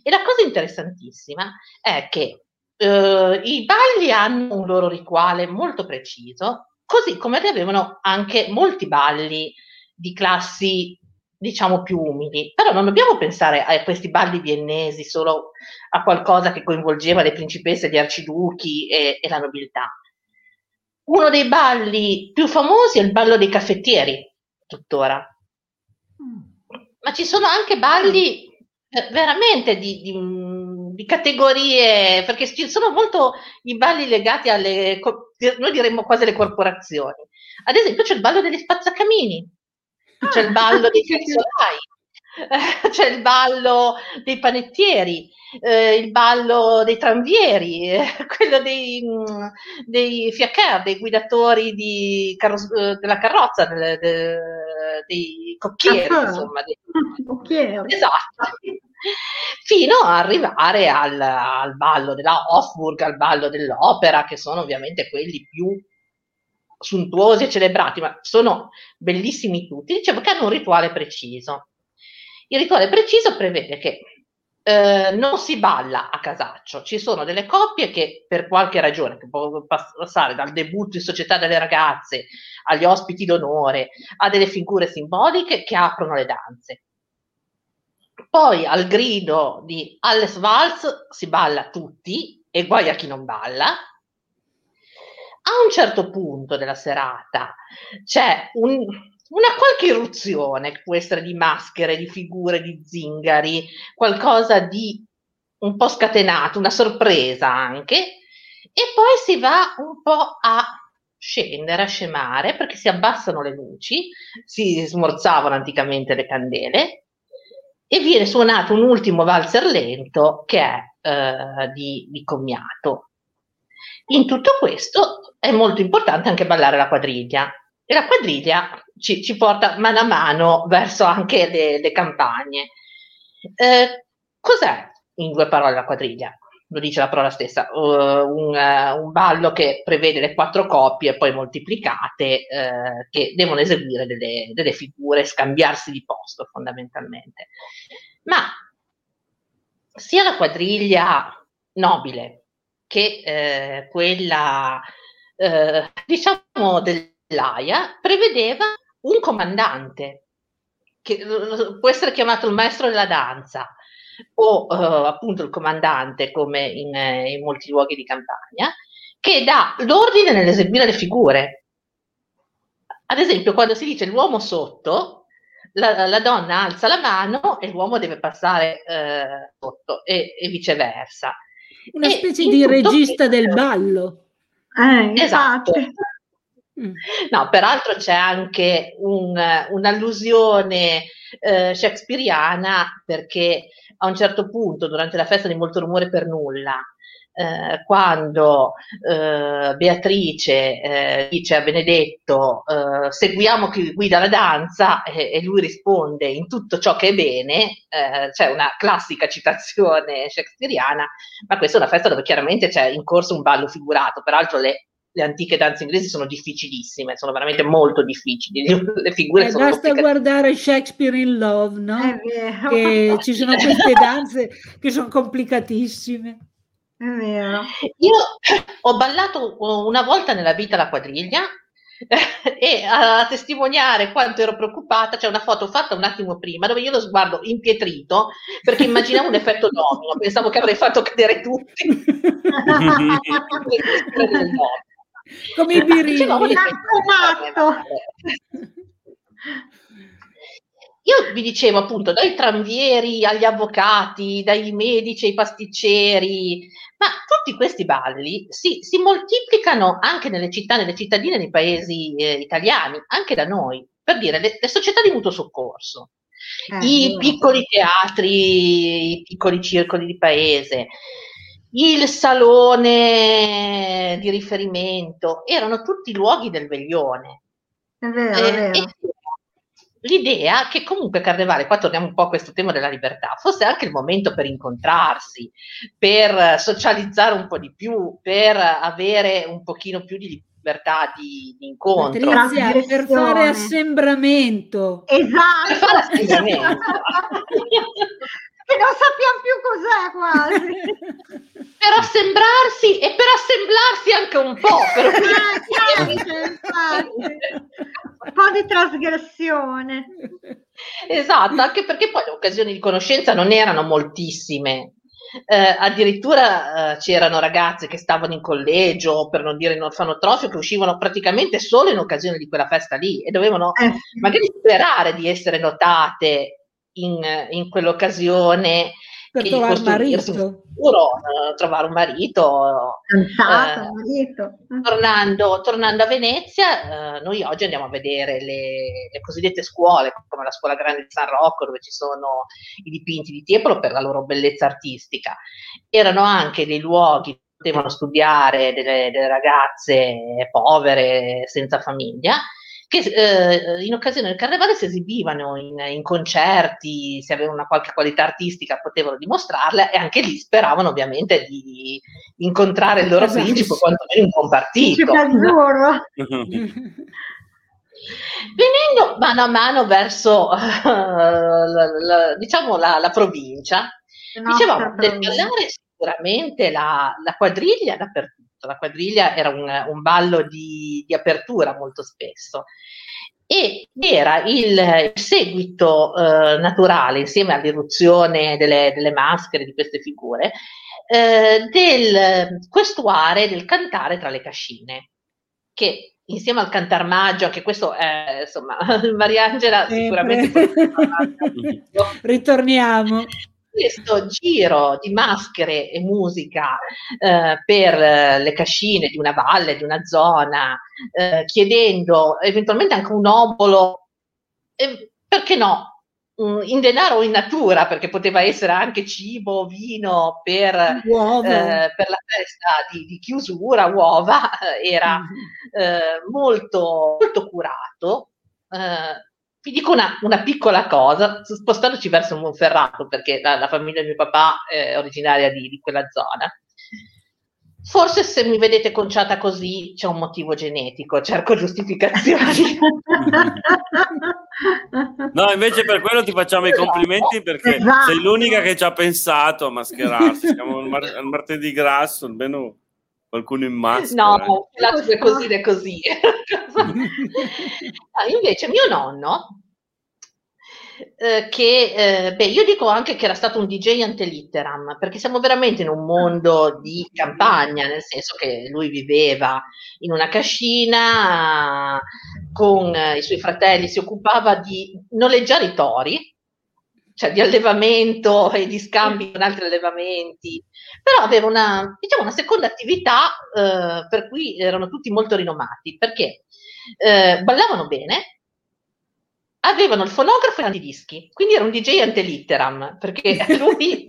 E la cosa interessantissima è che eh, i balli hanno un loro rituale molto preciso, così come avevano anche molti balli di classi diciamo più umili. Però non dobbiamo pensare a questi balli viennesi solo a qualcosa che coinvolgeva le principesse, gli arciduchi e, e la nobiltà. Uno dei balli più famosi è il ballo dei caffettieri, tuttora. Ma ci sono anche balli eh, veramente di, di, di, categorie, perché ci sono molto i balli legati alle, noi diremmo quasi alle corporazioni. Ad esempio c'è il ballo degli spazzacamini, ah, c'è il ballo dei calzolai, c'è il ballo dei panettieri, eh, il ballo dei tranvieri, eh, quello dei, mh, dei fiacchers, dei guidatori di carro- della carrozza, de, de, dei cocchieri, ah, insomma. Dei, cocchieri. Esatto. Fino ad arrivare al, al ballo della Hofburg, al ballo dell'opera, che sono ovviamente quelli più suntuosi e celebrati, ma sono bellissimi tutti. Dicevo che hanno un rituale preciso. Il rituale preciso prevede che eh, non si balla a casaccio, ci sono delle coppie che per qualche ragione, che può passare dal debutto in società delle ragazze agli ospiti d'onore, a delle figure simboliche che aprono le danze. Poi al grido di Alles Waltz si balla tutti e guai a chi non balla. a un certo punto della serata c'è un, una qualche irruzione, che può essere di maschere, di figure, di zingari, qualcosa di un po' scatenato, una sorpresa anche, e poi si va un po' a scendere, a scemare, perché si abbassano le luci, si smorzavano anticamente le candele, e viene suonato un ultimo valzer lento che è eh, di, di commiato. In tutto questo è molto importante anche ballare la quadriglia. E la quadriglia ci, ci porta mano a mano verso anche le, le campagne. Eh, cos'è in due parole la quadriglia? Lo dice la parola stessa, uh, un, uh, un, ballo che prevede le quattro coppie poi moltiplicate uh, che devono eseguire delle, delle figure, scambiarsi di posto fondamentalmente. Ma sia la quadriglia nobile che eh, quella eh, diciamo dell'AIA prevedeva un comandante che può essere chiamato il maestro della danza o eh, appunto il comandante come in, in molti luoghi di campagna che dà l'ordine nell'eseguire le figure. Ad esempio, quando si dice l'uomo sotto, la, la, donna alza la mano e l'uomo deve passare eh, sotto e, e, viceversa. Una specie di regista questo, del ballo. Eh, esatto. Mm. No, peraltro c'è anche un, un'allusione eh, shakespeariana perché a un certo punto, durante la festa di Molto Rumore per Nulla, eh, quando eh, Beatrice eh, dice a Benedetto eh, seguiamo chi guida la danza e lui risponde in tutto ciò che è bene, eh, c'è una classica citazione shakespeariana, ma questa è una festa dove chiaramente c'è in corso un ballo figurato, peraltro le le antiche danze inglesi sono difficilissime, sono veramente molto difficili. Le figure eh, sono basta guardare Shakespeare in Love, no? Che ci sono queste danze che sono complicatissime. È vero. Io ho ballato una volta nella vita la quadriglia e a testimoniare quanto ero preoccupata c'è una foto fatta un attimo prima dove io lo sguardo impietrito perché immaginavo un effetto domino pensavo che avrei fatto cadere tutti come i birilli io vi dicevo appunto dai tranvieri agli avvocati, dai medici ai pasticceri, ma tutti questi balli si, si moltiplicano anche nelle città, nelle cittadine dei paesi eh, italiani, anche da noi, per dire le, le società di mutuo soccorso, eh, i piccoli teatri, i piccoli circoli di paese, il salone di riferimento, erano tutti luoghi del veglione. È vero, eh, è vero. L'idea che comunque Carnevale, qua torniamo un po' a questo tema della libertà, fosse anche il momento per incontrarsi, per socializzare un po' di più, per avere un pochino più di libertà di, di incontro. Patrizia, per fare assembramento. Esatto. Per fare assembramento. che non sappiamo più cos'è quasi. per assembrarsi e per assemblarsi anche un po'. Per... Ah, un po' di trasgressione. Esatto, anche perché poi le occasioni di conoscenza non erano moltissime. Eh, addirittura eh, c'erano ragazze che stavano in collegio, per non dire in orfanotrofio, che uscivano praticamente solo in occasione di quella festa lì e dovevano eh. magari sperare di essere notate in, in quell'occasione per trovare un marito. Futuro, uh, trovare un marito. Cantato, uh, marito. Tornando, tornando, a Venezia, uh, noi oggi andiamo a vedere le, le, cosiddette scuole, come la scuola grande di San Rocco, dove ci sono i dipinti di Tiepolo per la loro bellezza artistica. Erano anche dei luoghi dove potevano studiare delle, delle ragazze povere, senza famiglia, che eh, in occasione del carnevale si esibivano in, in, concerti, se avevano una qualche qualità artistica potevano dimostrarla e anche lì speravano ovviamente di incontrare il loro esatto. principe o quantomeno un compartito. Venendo mano a mano verso uh, la, la, diciamo la, la provincia, dicevamo del ballare sicuramente la, la quadriglia dappertutto la quadriglia era un, un ballo di, di, apertura molto spesso. E era il, il seguito eh, naturale, insieme all'irruzione delle, delle, maschere di queste figure, eh, del questuare del cantare tra le cascine. che insieme al cantarmaggio, anche questo è insomma, Mariangela sicuramente ritorniamo questo giro di maschere e musica eh, per le cascine di una valle, di una zona, eh, chiedendo eventualmente anche un obolo, eh, perché no? in denaro o in natura, perché poteva essere anche cibo, vino per, eh, per la festa di, di, chiusura, uova, era mm. molto, molto curato. Vi dico una, una, piccola cosa, spostandoci verso Monferrato, perché la, la famiglia di mio papà è originaria di, di, quella zona. Forse se mi vedete conciata così c'è un motivo genetico, cerco giustificazioni. no, invece per quello ti facciamo i complimenti perché esatto. sei l'unica che ci ha pensato a mascherarsi. Siamo al, mar- martedì grasso, almeno qualcuno in maschera. No, eh. è così è così. invece mio nonno, eh, che eh, beh, io dico anche che era stato un DJ antelitteram, perché siamo veramente in un mondo di campagna, nel senso che lui viveva in una cascina con i suoi fratelli, si occupava di noleggiare i tori, cioè di allevamento e di scambi con altri allevamenti, però aveva una, diciamo, una seconda attività eh, per cui erano tutti molto rinomati, perché eh, ballavano bene, avevano il fonografo e i dischi, quindi era un DJ antelitteram, perché lui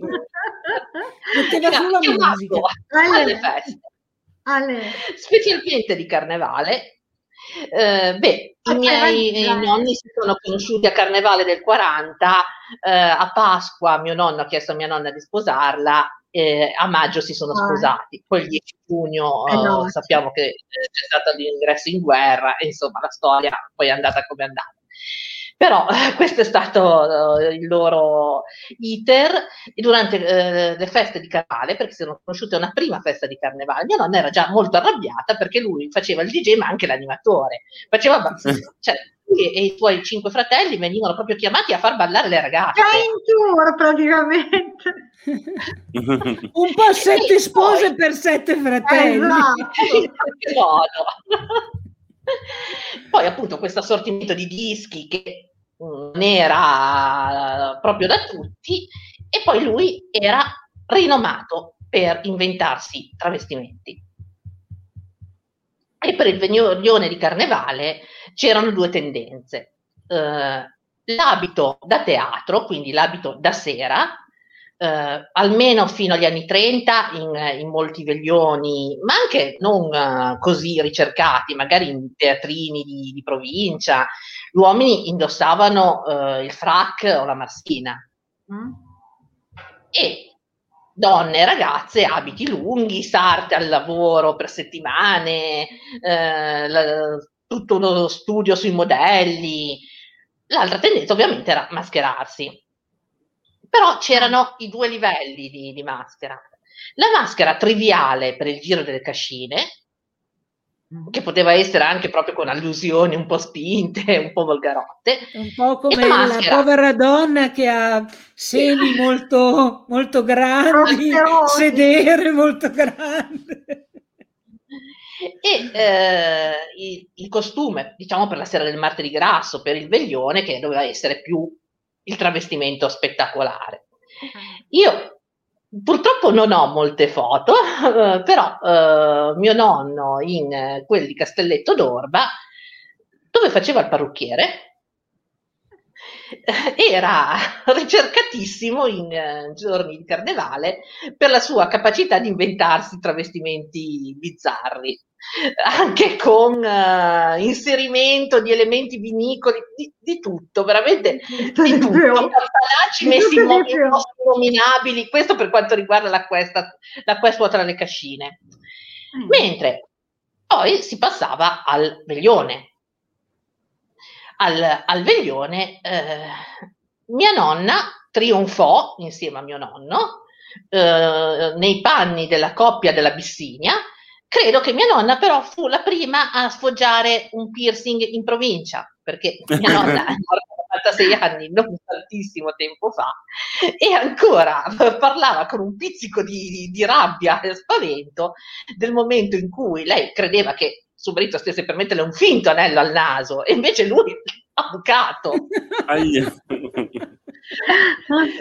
metteva sulla musica. alle feste, alle... specialmente di carnevale, eh, beh, i miei i nonni si sono conosciuti a Carnevale del 40, eh, a Pasqua mio nonno ha chiesto a mia nonna di sposarla, eh, a maggio si sono ah. sposati, poi il 10 giugno eh, no. sappiamo che c'è stato l'ingresso in guerra, e insomma la storia poi è andata come è andata. Però eh, questo è stato eh, il loro iter e durante eh, le feste di carnevale, perché si sono conosciute una prima festa di carnevale, mia nonna era già molto arrabbiata perché lui faceva il DJ ma anche l'animatore. Faceva, cioè, lui e i suoi cinque fratelli venivano proprio chiamati a far ballare le ragazze. Già in tour praticamente. Un po' sette poi, spose per sette fratelli. Esatto. Poi appunto questo assortimento di dischi che non era proprio da tutti e poi lui era rinomato per inventarsi travestimenti. E per il veglione di carnevale c'erano due tendenze. Eh, l'abito da teatro, quindi l'abito da sera, eh, almeno fino agli anni 30 in, in molti veglioni, ma anche non uh, così ricercati, magari in teatrini di, di provincia, gli uomini indossavano uh, il frac o la maschina. Mm. E donne e ragazze abiti lunghi, sarte al lavoro per settimane, eh, la, tutto uno studio sui modelli. L'altra tendenza ovviamente era mascherarsi. Però c'erano i due livelli di, di maschera. La maschera triviale per il giro delle cascine, mm. che poteva essere anche proprio con allusioni un po' spinte, un po' volgarotte. Un po' come la, la povera donna che ha seni molto, molto grandi, sedere molto grande. E eh, il, il, costume, diciamo per la sera del martedì grasso, per il veglione, che doveva essere più il travestimento spettacolare. Io purtroppo non ho molte foto, però eh, mio nonno in quel di Castelletto d'Orba, dove faceva il parrucchiere, era ricercatissimo in uh, giorni di carnevale per la sua capacità di inventarsi travestimenti bizzarri anche con uh, inserimento di elementi vinicoli, di, di tutto, veramente di tutto. Palacci messi in modi nominabili, questo per quanto riguarda l'acquesta, l'acquesto tra le cascine. Mm. Mentre poi si passava al veglione. Al, al veglione eh, mia nonna trionfò insieme a mio nonno eh, nei panni della coppia della Bissinia Credo che mia nonna però fu la prima a sfoggiare un piercing in provincia, perché mia nonna è morta a 96 anni, non tantissimo tempo fa, e ancora parlava con un pizzico di, di rabbia e spavento del momento in cui lei credeva che suo marito stesse per metterle un finto anello al naso e invece lui ha bucato.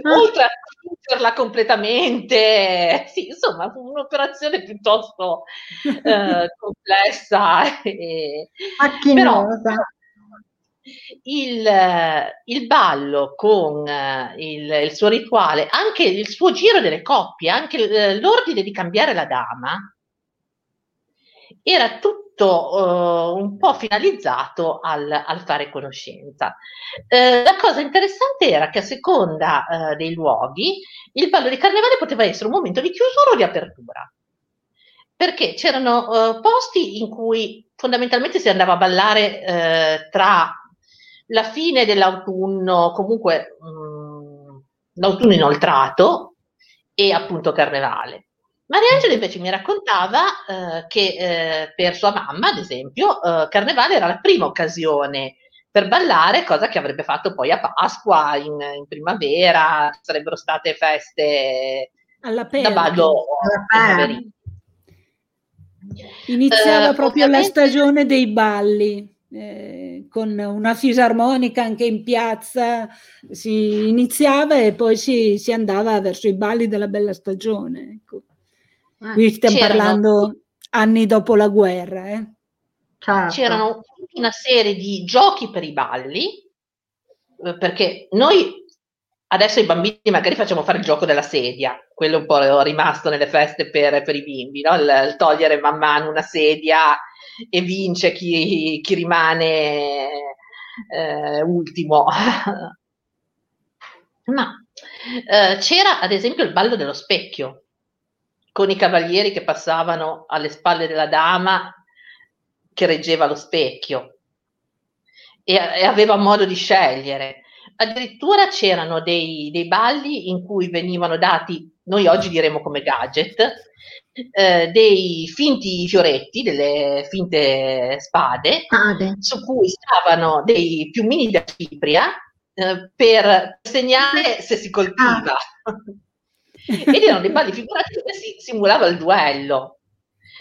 Oltre a chiuderla completamente, sì, insomma, fu un'operazione piuttosto eh, complessa. E, però, il, il, ballo con il, il, suo rituale, anche il suo giro delle coppie, anche l'ordine di cambiare la dama, era tutto uh, un po' finalizzato al, al fare conoscenza. Uh, la cosa interessante era che a seconda uh, dei luoghi il ballo di carnevale poteva essere un momento di chiusura o di apertura, perché c'erano posti in cui fondamentalmente si andava a ballare tra la fine dell'autunno, comunque mh, mm, l'autunno inoltrato e appunto carnevale. Mariangela invece mi raccontava eh, che eh, per sua mamma, ad esempio, eh, Carnevale era la prima occasione per ballare, cosa che avrebbe fatto poi a Pasqua, in, in primavera, sarebbero state feste da ballo Iniziava eh, proprio ovviamente... la stagione dei balli. Eh, con una fisarmonica anche in piazza si iniziava e poi si, si andava verso i balli della bella stagione. Ecco. Eh, Qui stiamo c'erano, parlando anni dopo la guerra. Eh? Certo. C'erano una serie di giochi per i balli, eh, perché noi adesso i bambini magari facciamo fare il gioco della sedia, quello un po' rimasto nelle feste per, per i bimbi, no? il, il, togliere man mano una sedia e vince chi, chi rimane eh, ultimo. Ma eh, c'era ad esempio il ballo dello specchio, con i cavalieri che passavano alle spalle della dama che reggeva lo specchio e, e aveva modo di scegliere. Addirittura c'erano dei, dei, balli in cui venivano dati, noi oggi diremo come gadget, eh, dei finti fioretti, delle finte spade, spade, su cui stavano dei piumini da cipria eh, per segnare se si colpiva. Ah. ed erano dei balli figurati dove si simulava il duello.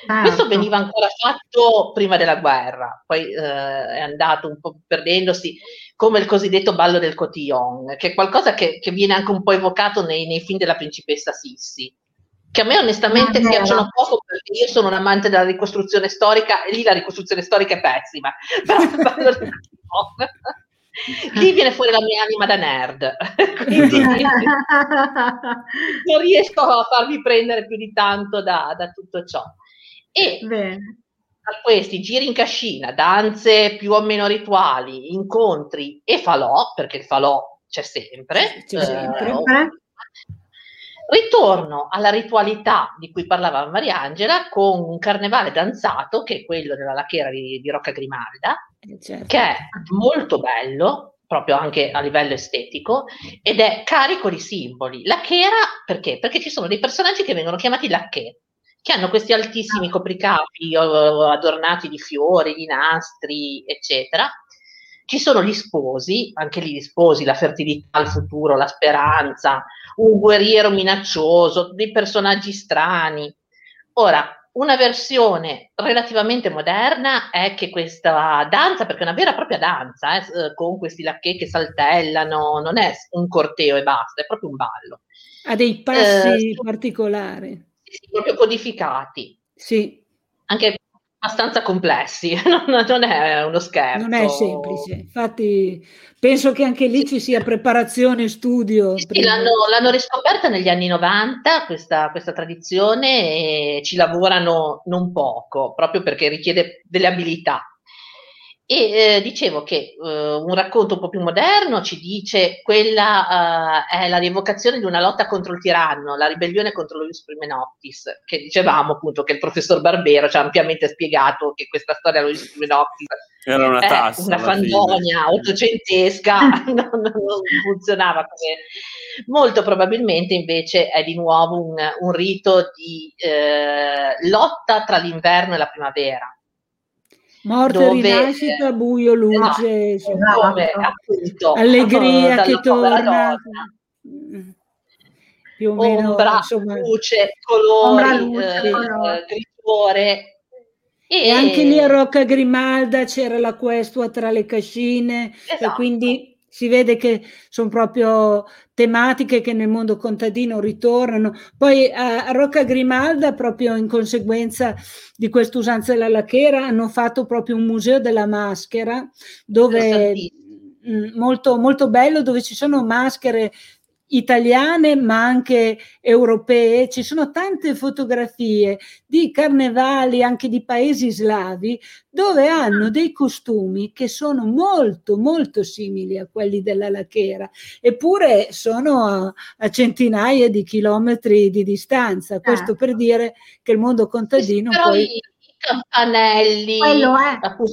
Ah, Questo veniva ancora fatto prima della guerra, poi eh, è andato un po' perdendosi come il cosiddetto ballo del cotillon, che è qualcosa che, che viene anche un po' evocato nei, nei, film della principessa Sissi, che a me onestamente ah, piacciono poco perché io sono un amante della ricostruzione storica e lì la ricostruzione storica è pessima, però il ballo del cotillon lì viene fuori la mia anima da nerd. Quindi non riesco a farmi prendere più di tanto da, da tutto ciò. E Bene. tra questi giri in cascina, danze più o meno rituali, incontri e falò, perché il falò c'è sempre. C'è sempre. Eh, Ritorno alla ritualità di cui parlava Mariangela con un carnevale danzato, che è quello della lacchera di, di Rocca Grimalda, eh, certo. che è molto bello, proprio anche a livello estetico, ed è carico di simboli. Lacchera perché? Perché ci sono dei personaggi che vengono chiamati lacchè, che hanno questi altissimi ah. copricapi adornati di fiori, di nastri, eccetera. Ci sono gli sposi, anche lì gli sposi, la fertilità, il futuro, la speranza, un guerriero minaccioso, dei personaggi strani. Ora, una versione relativamente moderna è che questa danza, perché è una vera e propria danza, eh, eh con questi lacchè che saltellano, non è un corteo e basta, è proprio un ballo. Ha dei passi eh, particolari. Sì, proprio codificati. Sì. Anche abbastanza complessi, non è uno scherzo. Non è semplice, infatti penso che anche lì ci sia preparazione, studio. Sì, l'hanno, l'hanno, riscoperta negli anni 90 questa, questa tradizione e ci lavorano non poco, proprio perché richiede delle abilità. E eh, dicevo che eh, un racconto un po' più moderno ci dice quella eh, è la rievocazione di una lotta contro il tiranno, la ribellione contro lo Ius Prime Noctis, che dicevamo appunto che il professor Barbero ci ha ampiamente spiegato che questa storia dello Ius Prime Noctis era una tassa, una fandonia ottocentesca, non, non, funzionava come... Molto probabilmente invece è di nuovo un, un rito di eh, lotta tra l'inverno e la primavera Morte, dove, rinascita, buio, luce, no, dove, appunto, allegria che torna. Più o meno, ombra, insomma, luce, colori, luce, eh, grigore. E, e anche lì a Rocca Grimalda c'era la questua tra le cascine, esatto. e quindi si vede che sono proprio tematiche che nel mondo contadino ritornano. Poi a, a Rocca Grimalda, proprio in conseguenza di questa usanza della lacchera, hanno fatto proprio un museo della maschera dove molto, molto bello dove ci sono maschere italiane ma anche europee, ci sono tante fotografie di carnevali anche di paesi slavi dove hanno dei costumi che sono molto molto simili a quelli della lachera eppure sono a, a centinaia di chilometri di distanza questo per certo. dire che il mondo contadino poi campanelli, appunto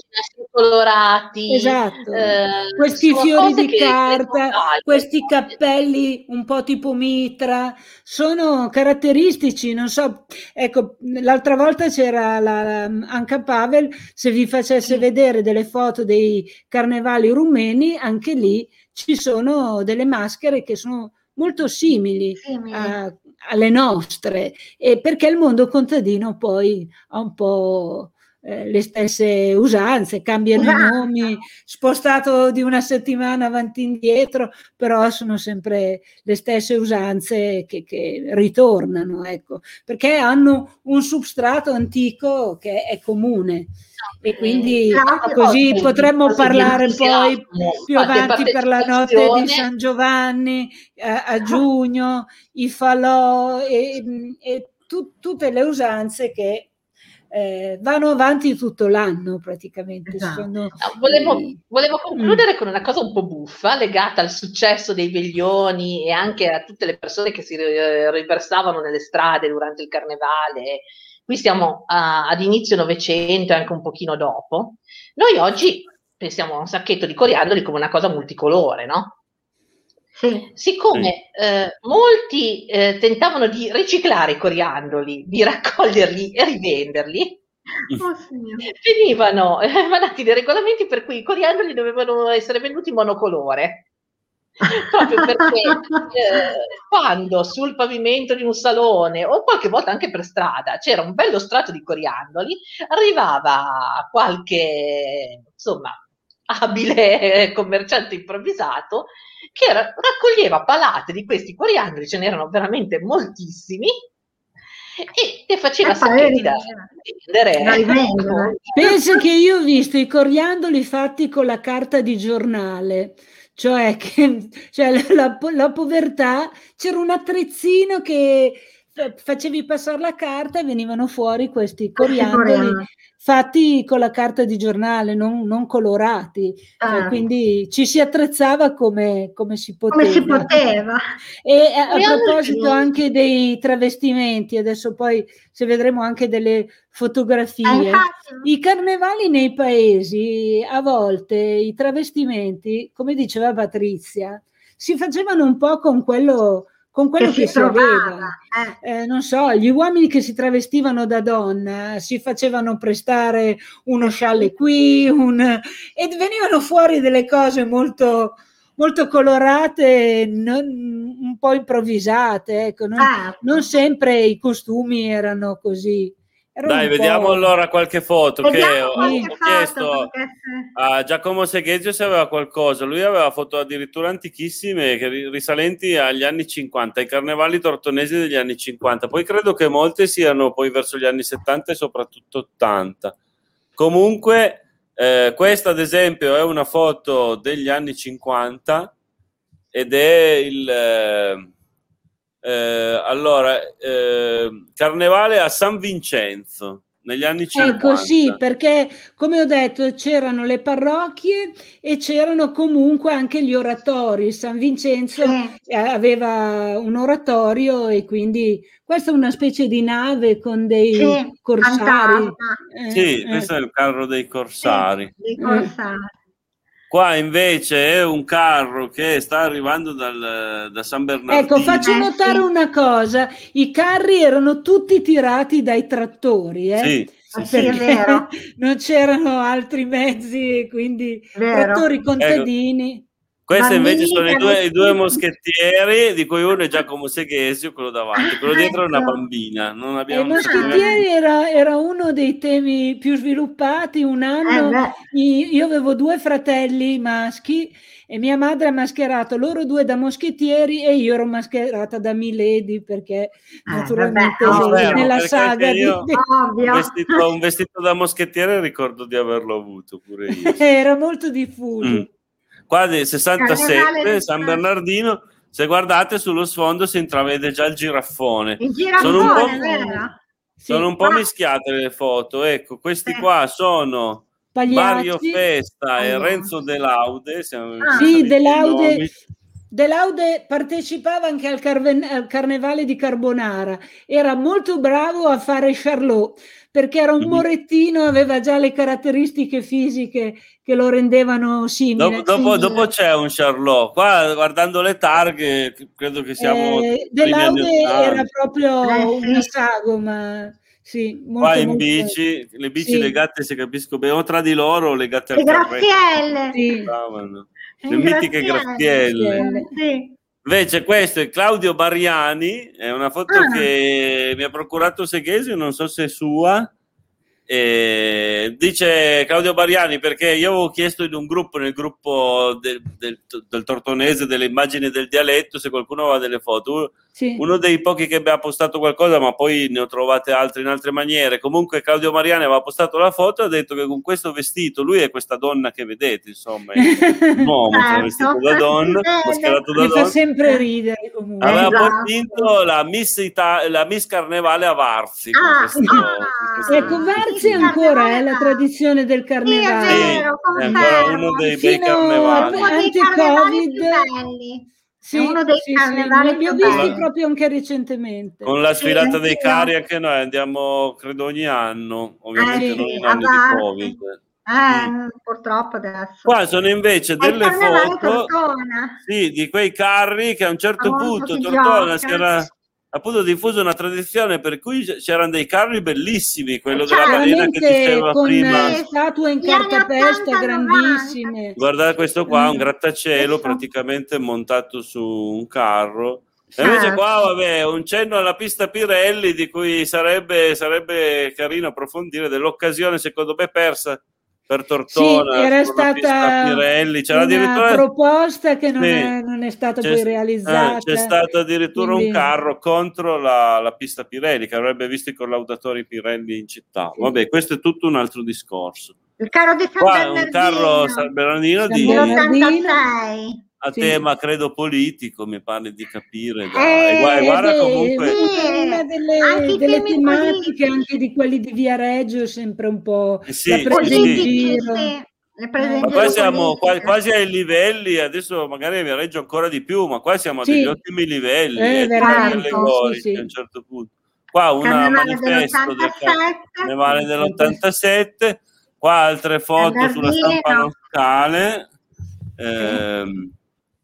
colorati, esatto. eh, questi fiori di carta, questi cappelli un po' tipo mitra, sono caratteristici, non so, ecco, l'altra volta c'era la, Anca Pavel, se vi facesse sì. vedere delle foto dei carnevali rumeni, anche lì ci sono delle maschere che sono molto simili, simili. A, alle nostre, e perché il mondo contadino poi ha un po' eh, le stesse usanze, cambiano i nomi, spostato di una settimana avanti e indietro, però sono sempre le stesse usanze che, che ritornano, ecco, perché hanno un substrato antico che è comune. E quindi così potremmo parlare poi più avanti per la notte di San Giovanni a, eh, a giugno, i falò e, e tu, tutte le usanze che eh, vanno avanti tutto l'anno praticamente. Esatto. Sono, no, volevo, volevo, concludere mm. con una cosa un po' buffa legata al successo dei veglioni e anche a tutte le persone che si riversavano nelle strade durante il carnevale Qui siamo a, ad inizio Novecento e anche un pochino dopo. Noi oggi pensiamo a un sacchetto di coriandoli come una cosa multicolore, no? Sì. Siccome sì. Eh, molti eh, tentavano di riciclare i coriandoli, di raccoglierli e rivenderli, oh, venivano eh, mandati dei regolamenti per cui i coriandoli dovevano essere venduti in monocolore proprio perché eh, quando sul pavimento di un salone o qualche volta anche per strada c'era un bello strato di coriandoli, arrivava qualche insomma abile commerciante improvvisato che raccoglieva palate di questi coriandoli, ce n'erano veramente moltissimi e te faceva sapere da vendere. Penso che io ho visto i coriandoli fatti con la carta di giornale cioè che cioè la, la, povertà c'era un attrezzino che facevi passare la carta e venivano fuori questi coriandoli fatti con la carta di giornale, non, non colorati, cioè, ah. cioè, quindi ci si attrezzava come, come si poteva. Come si poteva. E a, a proposito anche dei travestimenti, adesso poi se vedremo anche delle fotografie, ah, i carnevali nei paesi, a volte i travestimenti, come diceva Patrizia, si facevano un po' con quello con quello che, che si, aveva. Eh. Eh, non so, gli uomini che si travestivano da donna si facevano prestare uno scialle qui, un... e venivano fuori delle cose molto, molto colorate, non, un po' improvvisate. Ecco. Non, ah. non sempre i costumi erano così. Dai, vediamo allora qualche foto vediamo che ho, ho chiesto a Giacomo Seghezio se aveva qualcosa. Lui aveva foto addirittura antichissime risalenti agli anni 50, ai carnevali tortonesi degli anni 50. Poi credo che molte siano poi verso gli anni 70 e soprattutto 80. Comunque, eh, questa ad esempio è una foto degli anni 50 ed è il... Eh, eh, allora, eh, Carnevale a San Vincenzo negli anni 50. Ecco sì, perché come ho detto c'erano le parrocchie e c'erano comunque anche gli oratori. San Vincenzo sì. aveva un oratorio e quindi questa è una specie di nave con dei sì, corsari. Eh, sì, eh. questo è il carro dei corsari. Sì, dei corsari. Qua invece è un carro che sta arrivando dal, da San Bernardino. Ecco, faccio eh, notare una cosa: i carri erano tutti tirati dai trattori. Eh? Sì. Ah, sì, è vero. non c'erano altri mezzi, quindi vero. trattori contadini. Ecco. Questi invece sono i due, i due, moschettieri, di cui uno è Giacomo Seghesio, quello davanti, quello dietro è una ecco. bambina. Non abbiamo I moschettieri era, era, uno dei temi più sviluppati. Un anno eh io avevo due fratelli maschi e mia madre ha mascherato loro due da moschettieri e io ero mascherata da Milady perché ah, naturalmente vabbè, no, nella perché saga di... un, vestito, un, vestito, da moschettiere ricordo di averlo avuto pure io. era molto diffuso. Mm qua del 67 San Bernardino se guardate sullo sfondo si intravede già il giraffone, il giraffone sono un po', sono un po mischiate le foto ecco questi eh. qua sono Pagliacci. Mario Festa oh. e Renzo De Laude siamo, ah. sì De Laude De Laude partecipava anche al, carven- al, Carnevale di Carbonara, era molto bravo a fare Charlot perché era un morettino, aveva già le caratteristiche fisiche che lo rendevano simile. Dopo, dopo, dopo c'è un Charlot, qua guardando le targhe credo che siamo... Eh, De Laude era proprio una sagoma. Sì, molto, qua in molto... bici, le bici sì. legate, se capisco bene, o tra di loro legate al Grazielle. Sì. Le mitiche grazielle. Sì. Invece questo è Claudio Bariani, è una foto ah. che mi ha procurato Seghesio, non so se è sua, e dice Claudio Bariani perché io avevo chiesto in un gruppo, nel gruppo del, del, del Tortonese, delle immagini del dialetto, se qualcuno aveva delle foto. Sì. Uno dei pochi che abbia postato qualcosa, ma poi ne ho trovate altre in altre maniere. Comunque Claudio Mariani aveva postato la foto e ha detto che con questo vestito, lui è questa donna che vedete, insomma, un uomo certo. vestito da donna, mascherato da Mi donna. fa sempre ridere comunque. Aveva esatto. vinto la Miss, Ita- la Miss Carnevale a Varzi. Ah, questo, ah, ecco, Varzi ancora è la tradizione del carnevale. Sì, è, vero, è ancora uno dei bei carnevali. Anti-Covid. Sì, uno dei sì, carnevali sì, li ho visti proprio anche recentemente. Con la sfilata dei carri anche noi andiamo, credo, ogni anno, ovviamente eh, non in anni di Covid. Eh, mm. purtroppo adesso. Qua sono invece delle foto sì, di quei carri che a un certo punto Tortona si era appunto diffuso una tradizione per cui c'erano dei carri bellissimi, quello della balena che diceva con prima. statue in cartapesta grandissime. Guardate questo qua, un grattacielo praticamente montato su un carro. E invece qua, vabbè, un cenno alla pista Pirelli di cui sarebbe, sarebbe carino approfondire dell'occasione, secondo me, persa per Tortona, sì, era stata Pirelli. C'era una proposta che non, sì. è, non, è, stata c'è, poi realizzata. Eh, c'è stato addirittura Quindi... un carro contro la, la, pista Pirelli che avrebbe visto i collaudatori Pirelli in città. Sì. Vabbè, questo è tutto un altro discorso. Il carro di San Qua, Bernardino. Un carro San Bernardino San di... Bernardino a sì. tema credo politico mi pare di capire. Eh, guarda eh, comunque sì, una delle, delle tematiche anche di quelli di Viareggio sempre un po' eh, sì, la presa in giro ma qua siamo quasi, quasi ai livelli, adesso magari a Viareggio ancora di più, ma qua siamo a degli ottimi livelli, eh, eh, allegorici a un certo punto. Qua una manifesto del Carnevale dell'87, qua altre foto sulla stampa locale. Ehm,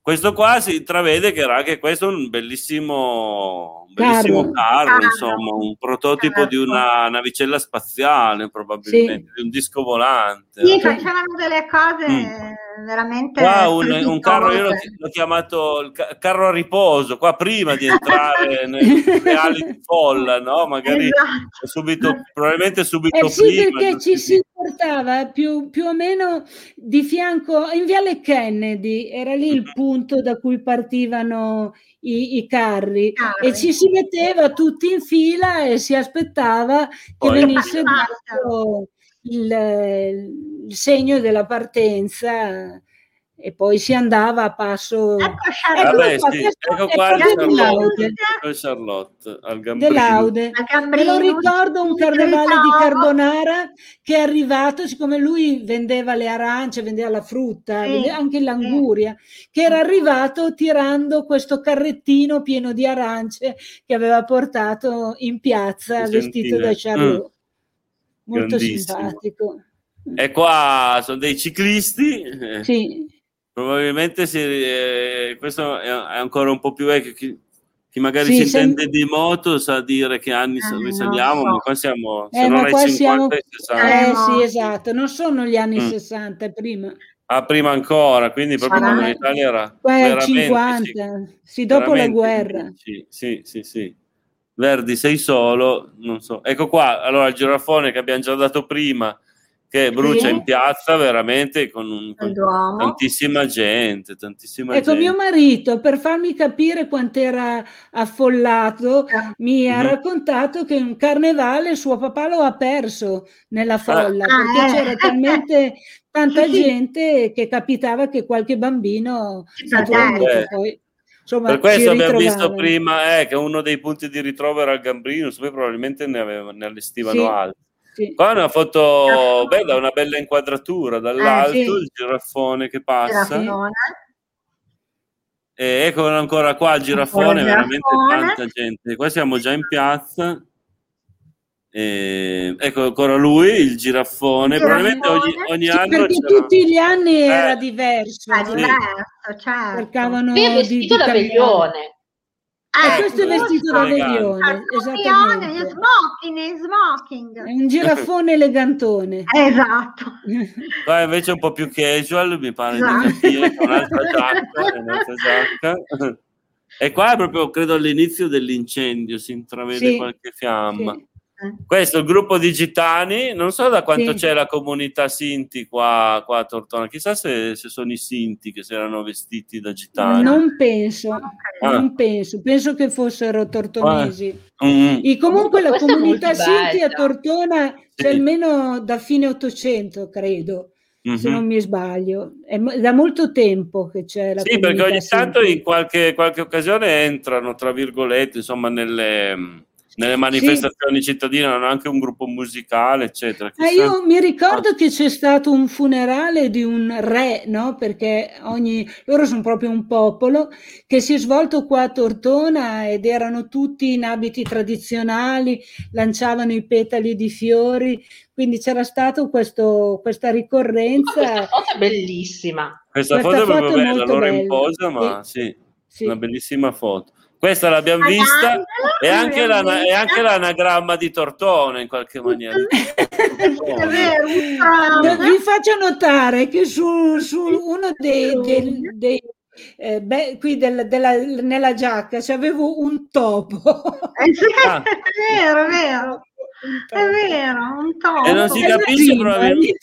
questo qua si intravede che era anche questo un bellissimo, bellissimo carro, carro, insomma, un prototipo carro. di una navicella spaziale, probabilmente, sì. di un disco volante. Sì, facevano delle cose mm. veramente. Qua un, un carro, io l'ho, l'ho, chiamato il carro a riposo, qua prima di entrare nel reali di folla, no? Magari esatto. subito, probabilmente subito eh sì, prima. perché ci si portava più, più, o meno di fianco in Viale Kennedy, era lì il punto da cui partivano i, i carri. Ah, e ci si metteva tutti in fila e si aspettava che Poi, venisse dato il, il segno della partenza e poi si andava a passo ecco, Vabbè, ecco, sì, ecco qua Charlotte, Charlotte al Laude. Me lo ricordo un carnevale di Carbonara che è arrivato, siccome lui vendeva le arance, vendeva la frutta, sì, vendeva anche l'anguria, sì. che era arrivato tirando questo carrettino pieno di arance che aveva portato in piazza vestito da Charlotte. Mm. Molto simpatico. E qua sono dei ciclisti. Sì Probabilmente si, eh, questo è, ancora un po' più vecchio. Chi, chi magari sì, si intende sem- di moto sa dire che anni eh, risaliamo, no, ma qua siamo, eh, se non ai 50 siamo... 60. Eh sì, esatto, non sono gli anni mm. 60, prima. Ah, prima ancora, quindi proprio quando l'Italia era Beh, 50, sì, sì dopo la guerra. Sì, sì, sì, sì. Verdi sei solo, non so. Ecco qua, allora il girafone che abbiamo già dato prima, che brucia sì. in piazza veramente con, un, con tantissima gente, tantissima ecco, gente. mio marito, per farmi capire quanto era affollato, ah. mi ha mhm. raccontato che un carnevale suo papà lo ha perso nella folla, ah. perché ah, c'era talmente tanta sì, gente che capitava che qualche bambino naturalmente poi Insomma, per questo abbiamo visto prima eh, che uno dei punti di ritrovo era il Gambrino, poi probabilmente ne, aveva, ne allestivano sì, altri. Sì. Qua una foto bella, una bella inquadratura dall'alto, eh, sì. il girafone che passa. E ecco ancora qua il girafone, veramente tanta gente. Qua siamo già in piazza. E, ecco ancora lui, il girafone. Il Probabilmente ogni, ogni sì, anno. Perché tutti gli anni eh, era diverso. È diverso, certo. Cercavano è vestito da veglione. Ah, e questo è vestito da veglione, esattamente. Smoking, smoking. È un girafone elegantone. Esatto. Qua invece è un po' più casual, mi pare esatto. di capire, con un'altra giacca, un'altra giacca. E qua è proprio, credo, all'inizio dell'incendio, si intravede sì, qualche fiamma. Sì. Questo è il gruppo di gitani, non so da quanto sì. c'è la comunità Sinti qua, qua, a Tortona, chissà se, se, sono i Sinti che si erano vestiti da gitani. Non penso, ah. non penso, penso che fossero tortonesi. Ah. Mm. E comunque la comunità Sinti a Tortona sì. c'è almeno da fine 800, credo. Mm-hmm. se non mi sbaglio. È da molto tempo che c'è la Sì, perché ogni tanto in qualche, qualche, occasione entrano, tra virgolette, insomma, nelle, nelle manifestazioni sì. cittadine hanno anche un gruppo musicale, eccetera. Eh, io mi ricordo ah. che c'è stato un funerale di un re, no? Perché ogni, loro sono proprio un popolo che si è svolto qua a Tortona ed erano tutti in abiti tradizionali, lanciavano i petali di fiori, quindi c'era stata questa ricorrenza. questa foto è bellissima. Questa, questa foto, è proprio bella, loro bella. in posa, ma sì, sì, sì, una bellissima foto. Questa l'abbiamo vista e anche, la, e anche l'anagramma di Tortone in qualche maniera. Vi faccio notare che su, su uno dei, dei, dei eh, beh, qui del, della, nella giacca c'avevo un topo. Ah. È vero, è vero. È vero, un topo. E non si capisce probabilmente.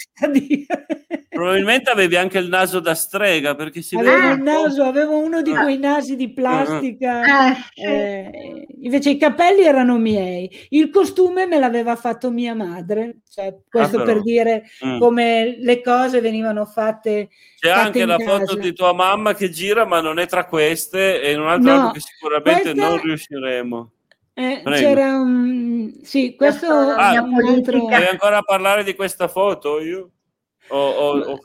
probabilmente avevi anche il naso da strega perché si avevo vede il naso, avevo uno di quei nasi di plastica. Eh, eh, invece i capelli erano miei, il costume me l'aveva fatto mia madre. Cioè, questo ah, per dire mm. come le cose venivano fatte. C'è fatte anche la casa. foto di tua mamma che gira, ma non è tra queste, e in un altro no, che sicuramente questa... non riusciremo. Eh, c'era un... Sì, questo ah, è un altro... Ancora parlare di questa foto io? O, o, o...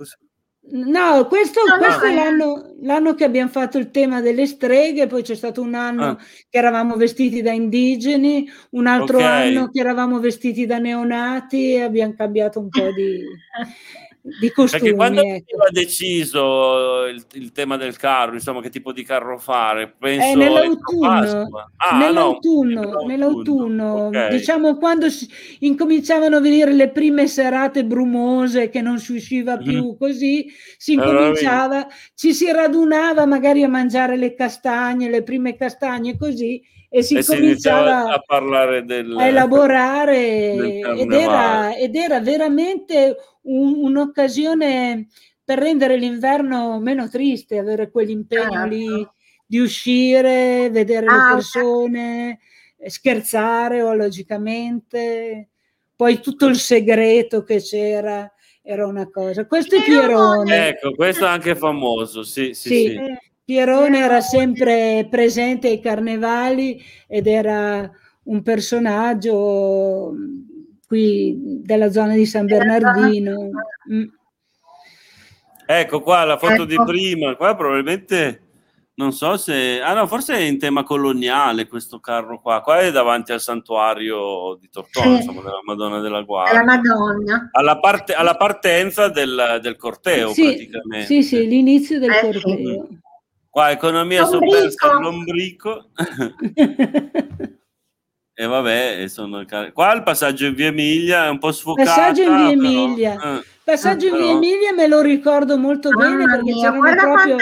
No, questo, no, questo no. è l'anno, l'anno, che abbiamo fatto il tema delle streghe, poi c'è stato un anno ah. che eravamo vestiti da indigeni, un altro okay. anno che eravamo vestiti da neonati e abbiamo cambiato un po' di... di costumi. Perché quando ecco. deciso il, il, tema del carro, insomma, che tipo di carro fare? Penso eh, nell'autunno, ah, nell'autunno, no, nell'autunno, okay. diciamo quando si, incominciavano a venire le prime serate brumose che non si usciva mhm. più mm. così, si incominciava, ci si radunava magari a mangiare le castagne, le prime castagne così e si e cominciava si a parlare del, a elaborare ed era, ed era veramente un, un'occasione per rendere l'inverno meno triste, avere quell'impegno certo. lì di uscire, vedere ah, le persone, scherzare o logicamente, poi tutto il segreto che c'era era una cosa. Questo è Pierone. Ecco, questo è anche famoso, sì, sì, sì. sì. Pierone era sempre presente ai carnevali ed era un personaggio qui della zona di San Bernardino. Mm. Ecco qua la foto ecco. di prima, qua probabilmente non so se... Ah no, forse è in tema coloniale questo carro qua. Qua è davanti al santuario di Tortona, sì. insomma, della Madonna della Guardia. La Madonna. Alla, parte, alla partenza del, del corteo, sì, praticamente. Sì, sì, l'inizio del eh, corteo. Qua economia sommersa all'ombrico. E vabbè, sono... qua il passaggio in via Emilia è un po' sfocato. Passaggio in via Emilia. Però, eh. Passaggio Ah, in via però- Emilia me lo ricordo molto bene Mamma perché mia, c'erano proprio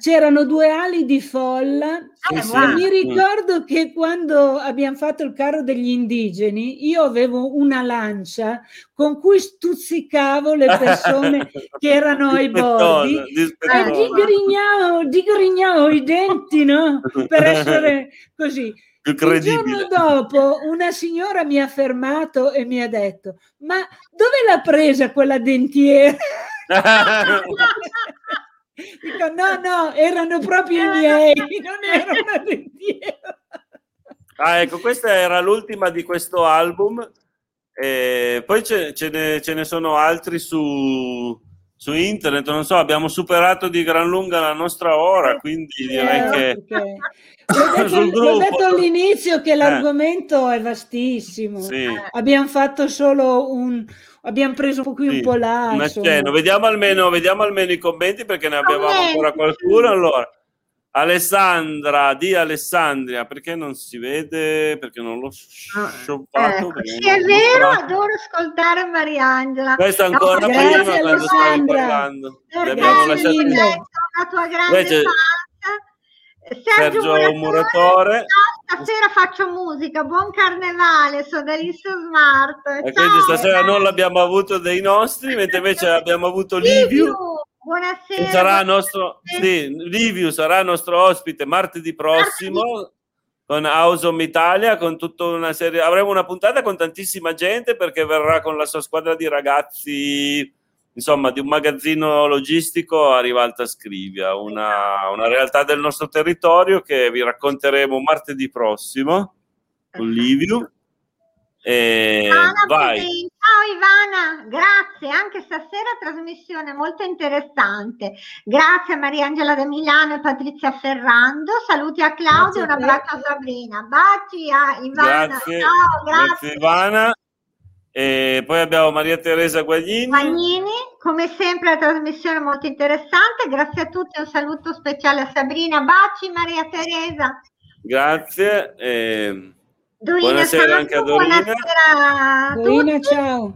c'erano due ali di folla Eh, sì. e mi ricordo che quando abbiamo fatto il carro degli indigeni io avevo una lancia con cui stuzzicavo le persone che erano ai bordi e Dispettosa. digrignavo, digrignavo i denti, no? Per essere così. Più Il giorno credibile. dopo una signora mi ha fermato e mi ha detto: Ma dove l'ha presa quella dentiera? Dico: No, no, erano proprio i miei, non era una dentiera. Ah, ecco, questa era l'ultima di questo album. E poi ce, ce ne, ce ne sono altri su, su internet. Non so, abbiamo superato di gran lunga la nostra ora, quindi direi Eh, che perché- L'ho detto, l'ho detto all'inizio che l'argomento è vastissimo. sì, Abbiamo fatto solo un. Abbiamo preso un po' qui, sì, un po' là. Vediamo almeno, vediamo almeno i commenti perché ne abbiamo ancora qualcuno. Allora, Alessandra di Alessandria, perché non si vede? Perché non l'ho scioppato? Ecco, sì, è vero, adoro ascoltare Mariangela. Questo No, ancora grazie, prima quando stavi parlando. Abbiamo sei la tua grande Invece- fan. Sergio, Sergio Muratore. Stasera faccio musica, buon carnevale, sodalizio smart. E Ciao. quindi stasera non l'abbiamo avuto dei nostri, mentre invece abbiamo avuto Liviu. Buonasera. sarà nostro, sì, Liviu sarà nostro ospite martedì prossimo con Ausom Italia, con tutta una serie. Avremo una puntata con tantissima gente perché verrà con la sua squadra di ragazzi, insomma, di un magazzino logistico a Rivalta Scrivia, una, una realtà del nostro territorio che vi racconteremo martedì prossimo con Liviu. E Ivana vai. Ciao Ivana, grazie, anche stasera trasmissione molto interessante. Grazie a Mariangela da Milano e Patrizia Ferrando, saluti a Claudio e un Grazie te. abbraccio a Sabrina. Baci a Ivana, Grazie, ciao, grazie grazie. Ivana. E poi abbiamo Maria Teresa Guaglini. Magnini, come sempre la trasmissione molto interessante, grazie a tutti, un saluto speciale a Sabrina, baci Maria Teresa. Grazie. e Dorina, Buonasera anche a Dorina. Buonasera a Dorina, ciao.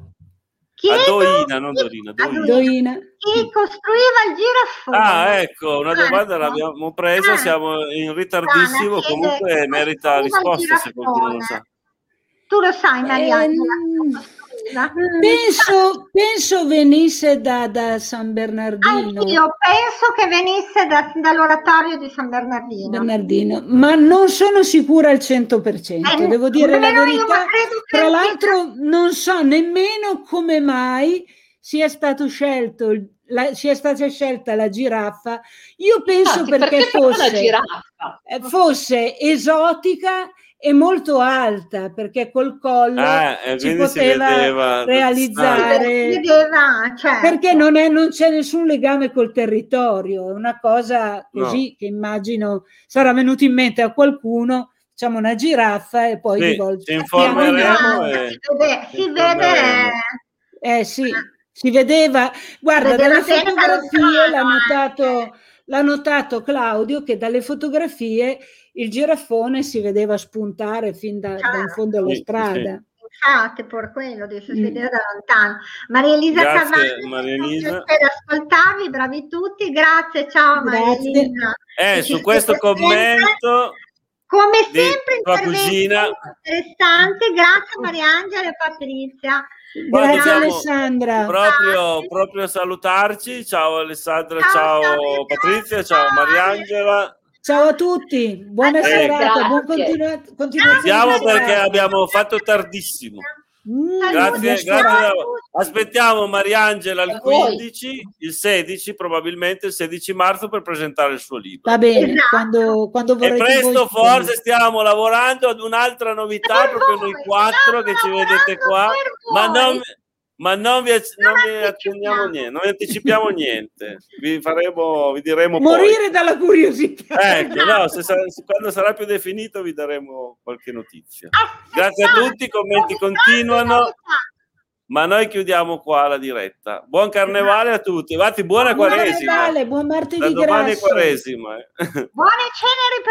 Chi A è Doina, non Dorina, A Doina. Doina. Chi costruiva il girafone? Ah, ecco, una domanda l'abbiamo presa, Ah. siamo in ritardissimo, comunque merita risposta se qualcuno lo sa. Tu lo sai, Mariangela, Ehm, Penso, penso venisse da, da San Bernardino. Anch'io penso che venisse da- dall'oratorio di San Bernardino. Bernardino, ma non sono sicura al 100%, Eh, devo dire la verità. Tra l'altro non so nemmeno come mai sia stato scelto la- sia stata scelta la giraffa. Io penso Infatti, perché, perché fosse, eh, fosse esotica e molto alta, perché col collo Ah, e si quindi si poteva vedeva- realizzare. Si vedeva, certo. perché non, è, non c'è nessun legame col territorio, è una cosa così che immagino sarà venuto in mente a qualcuno, facciamo una giraffa e poi Sì, ci informeremo e- si vede, vede. Eh sì, si vedeva, guarda, Vedeva dalle fotografie l'ha notato, eh. L'ha notato Claudio che dalle fotografie il girafone si vedeva spuntare fin da, da in fondo alla Sì, sì, strada. Infatti, per quello si Mm. da lontano. Maria Elisa Cavalli, Maria Elisa. piacere ascoltarvi, bravi tutti, grazie, ciao Maria. Elisa. Eh, su questo commento Come di sempre, tua interventi cugina. molto interessanti, grazie Mariangela e Patrizia. Grazie dobbiamo Alessandra. proprio, proprio salutarci. Ciao Alessandra, Ciao, ciao, ciao, Patrizia, ciao. Mariangela. Ciao a tutti, buona Eh, serata, buon grazie. continua- continuazione. Siamo di perché abbiamo fatto tardissimo. Mm, Grazie, grazie. Aspettiamo Mariangela il A voi. 15, il 16, probabilmente il 16 marzo per presentare il suo libro. Va bene, Esatto. quando, quando E vorrete presto voi- forse stiamo lavorando ad un'altra novità, Per proprio voi, noi quattro stiamo che ci vedete qua, ma non, ma non vi, non vi anticipiamo. accendiamo niente, non vi anticipiamo niente, vi faremo, vi diremo morire dalla curiosità. poi. Ecco, no, se sarà- se- quando sarà più definito vi daremo qualche notizia. Ah, Grazie a tutti, i commenti continuano. Ma noi chiudiamo qua la diretta. Buon carnevale a tutti. Infatti, buona Buon quaresima. Buon Da martedì domani è grasso. quaresima. eh. Buone ceneri per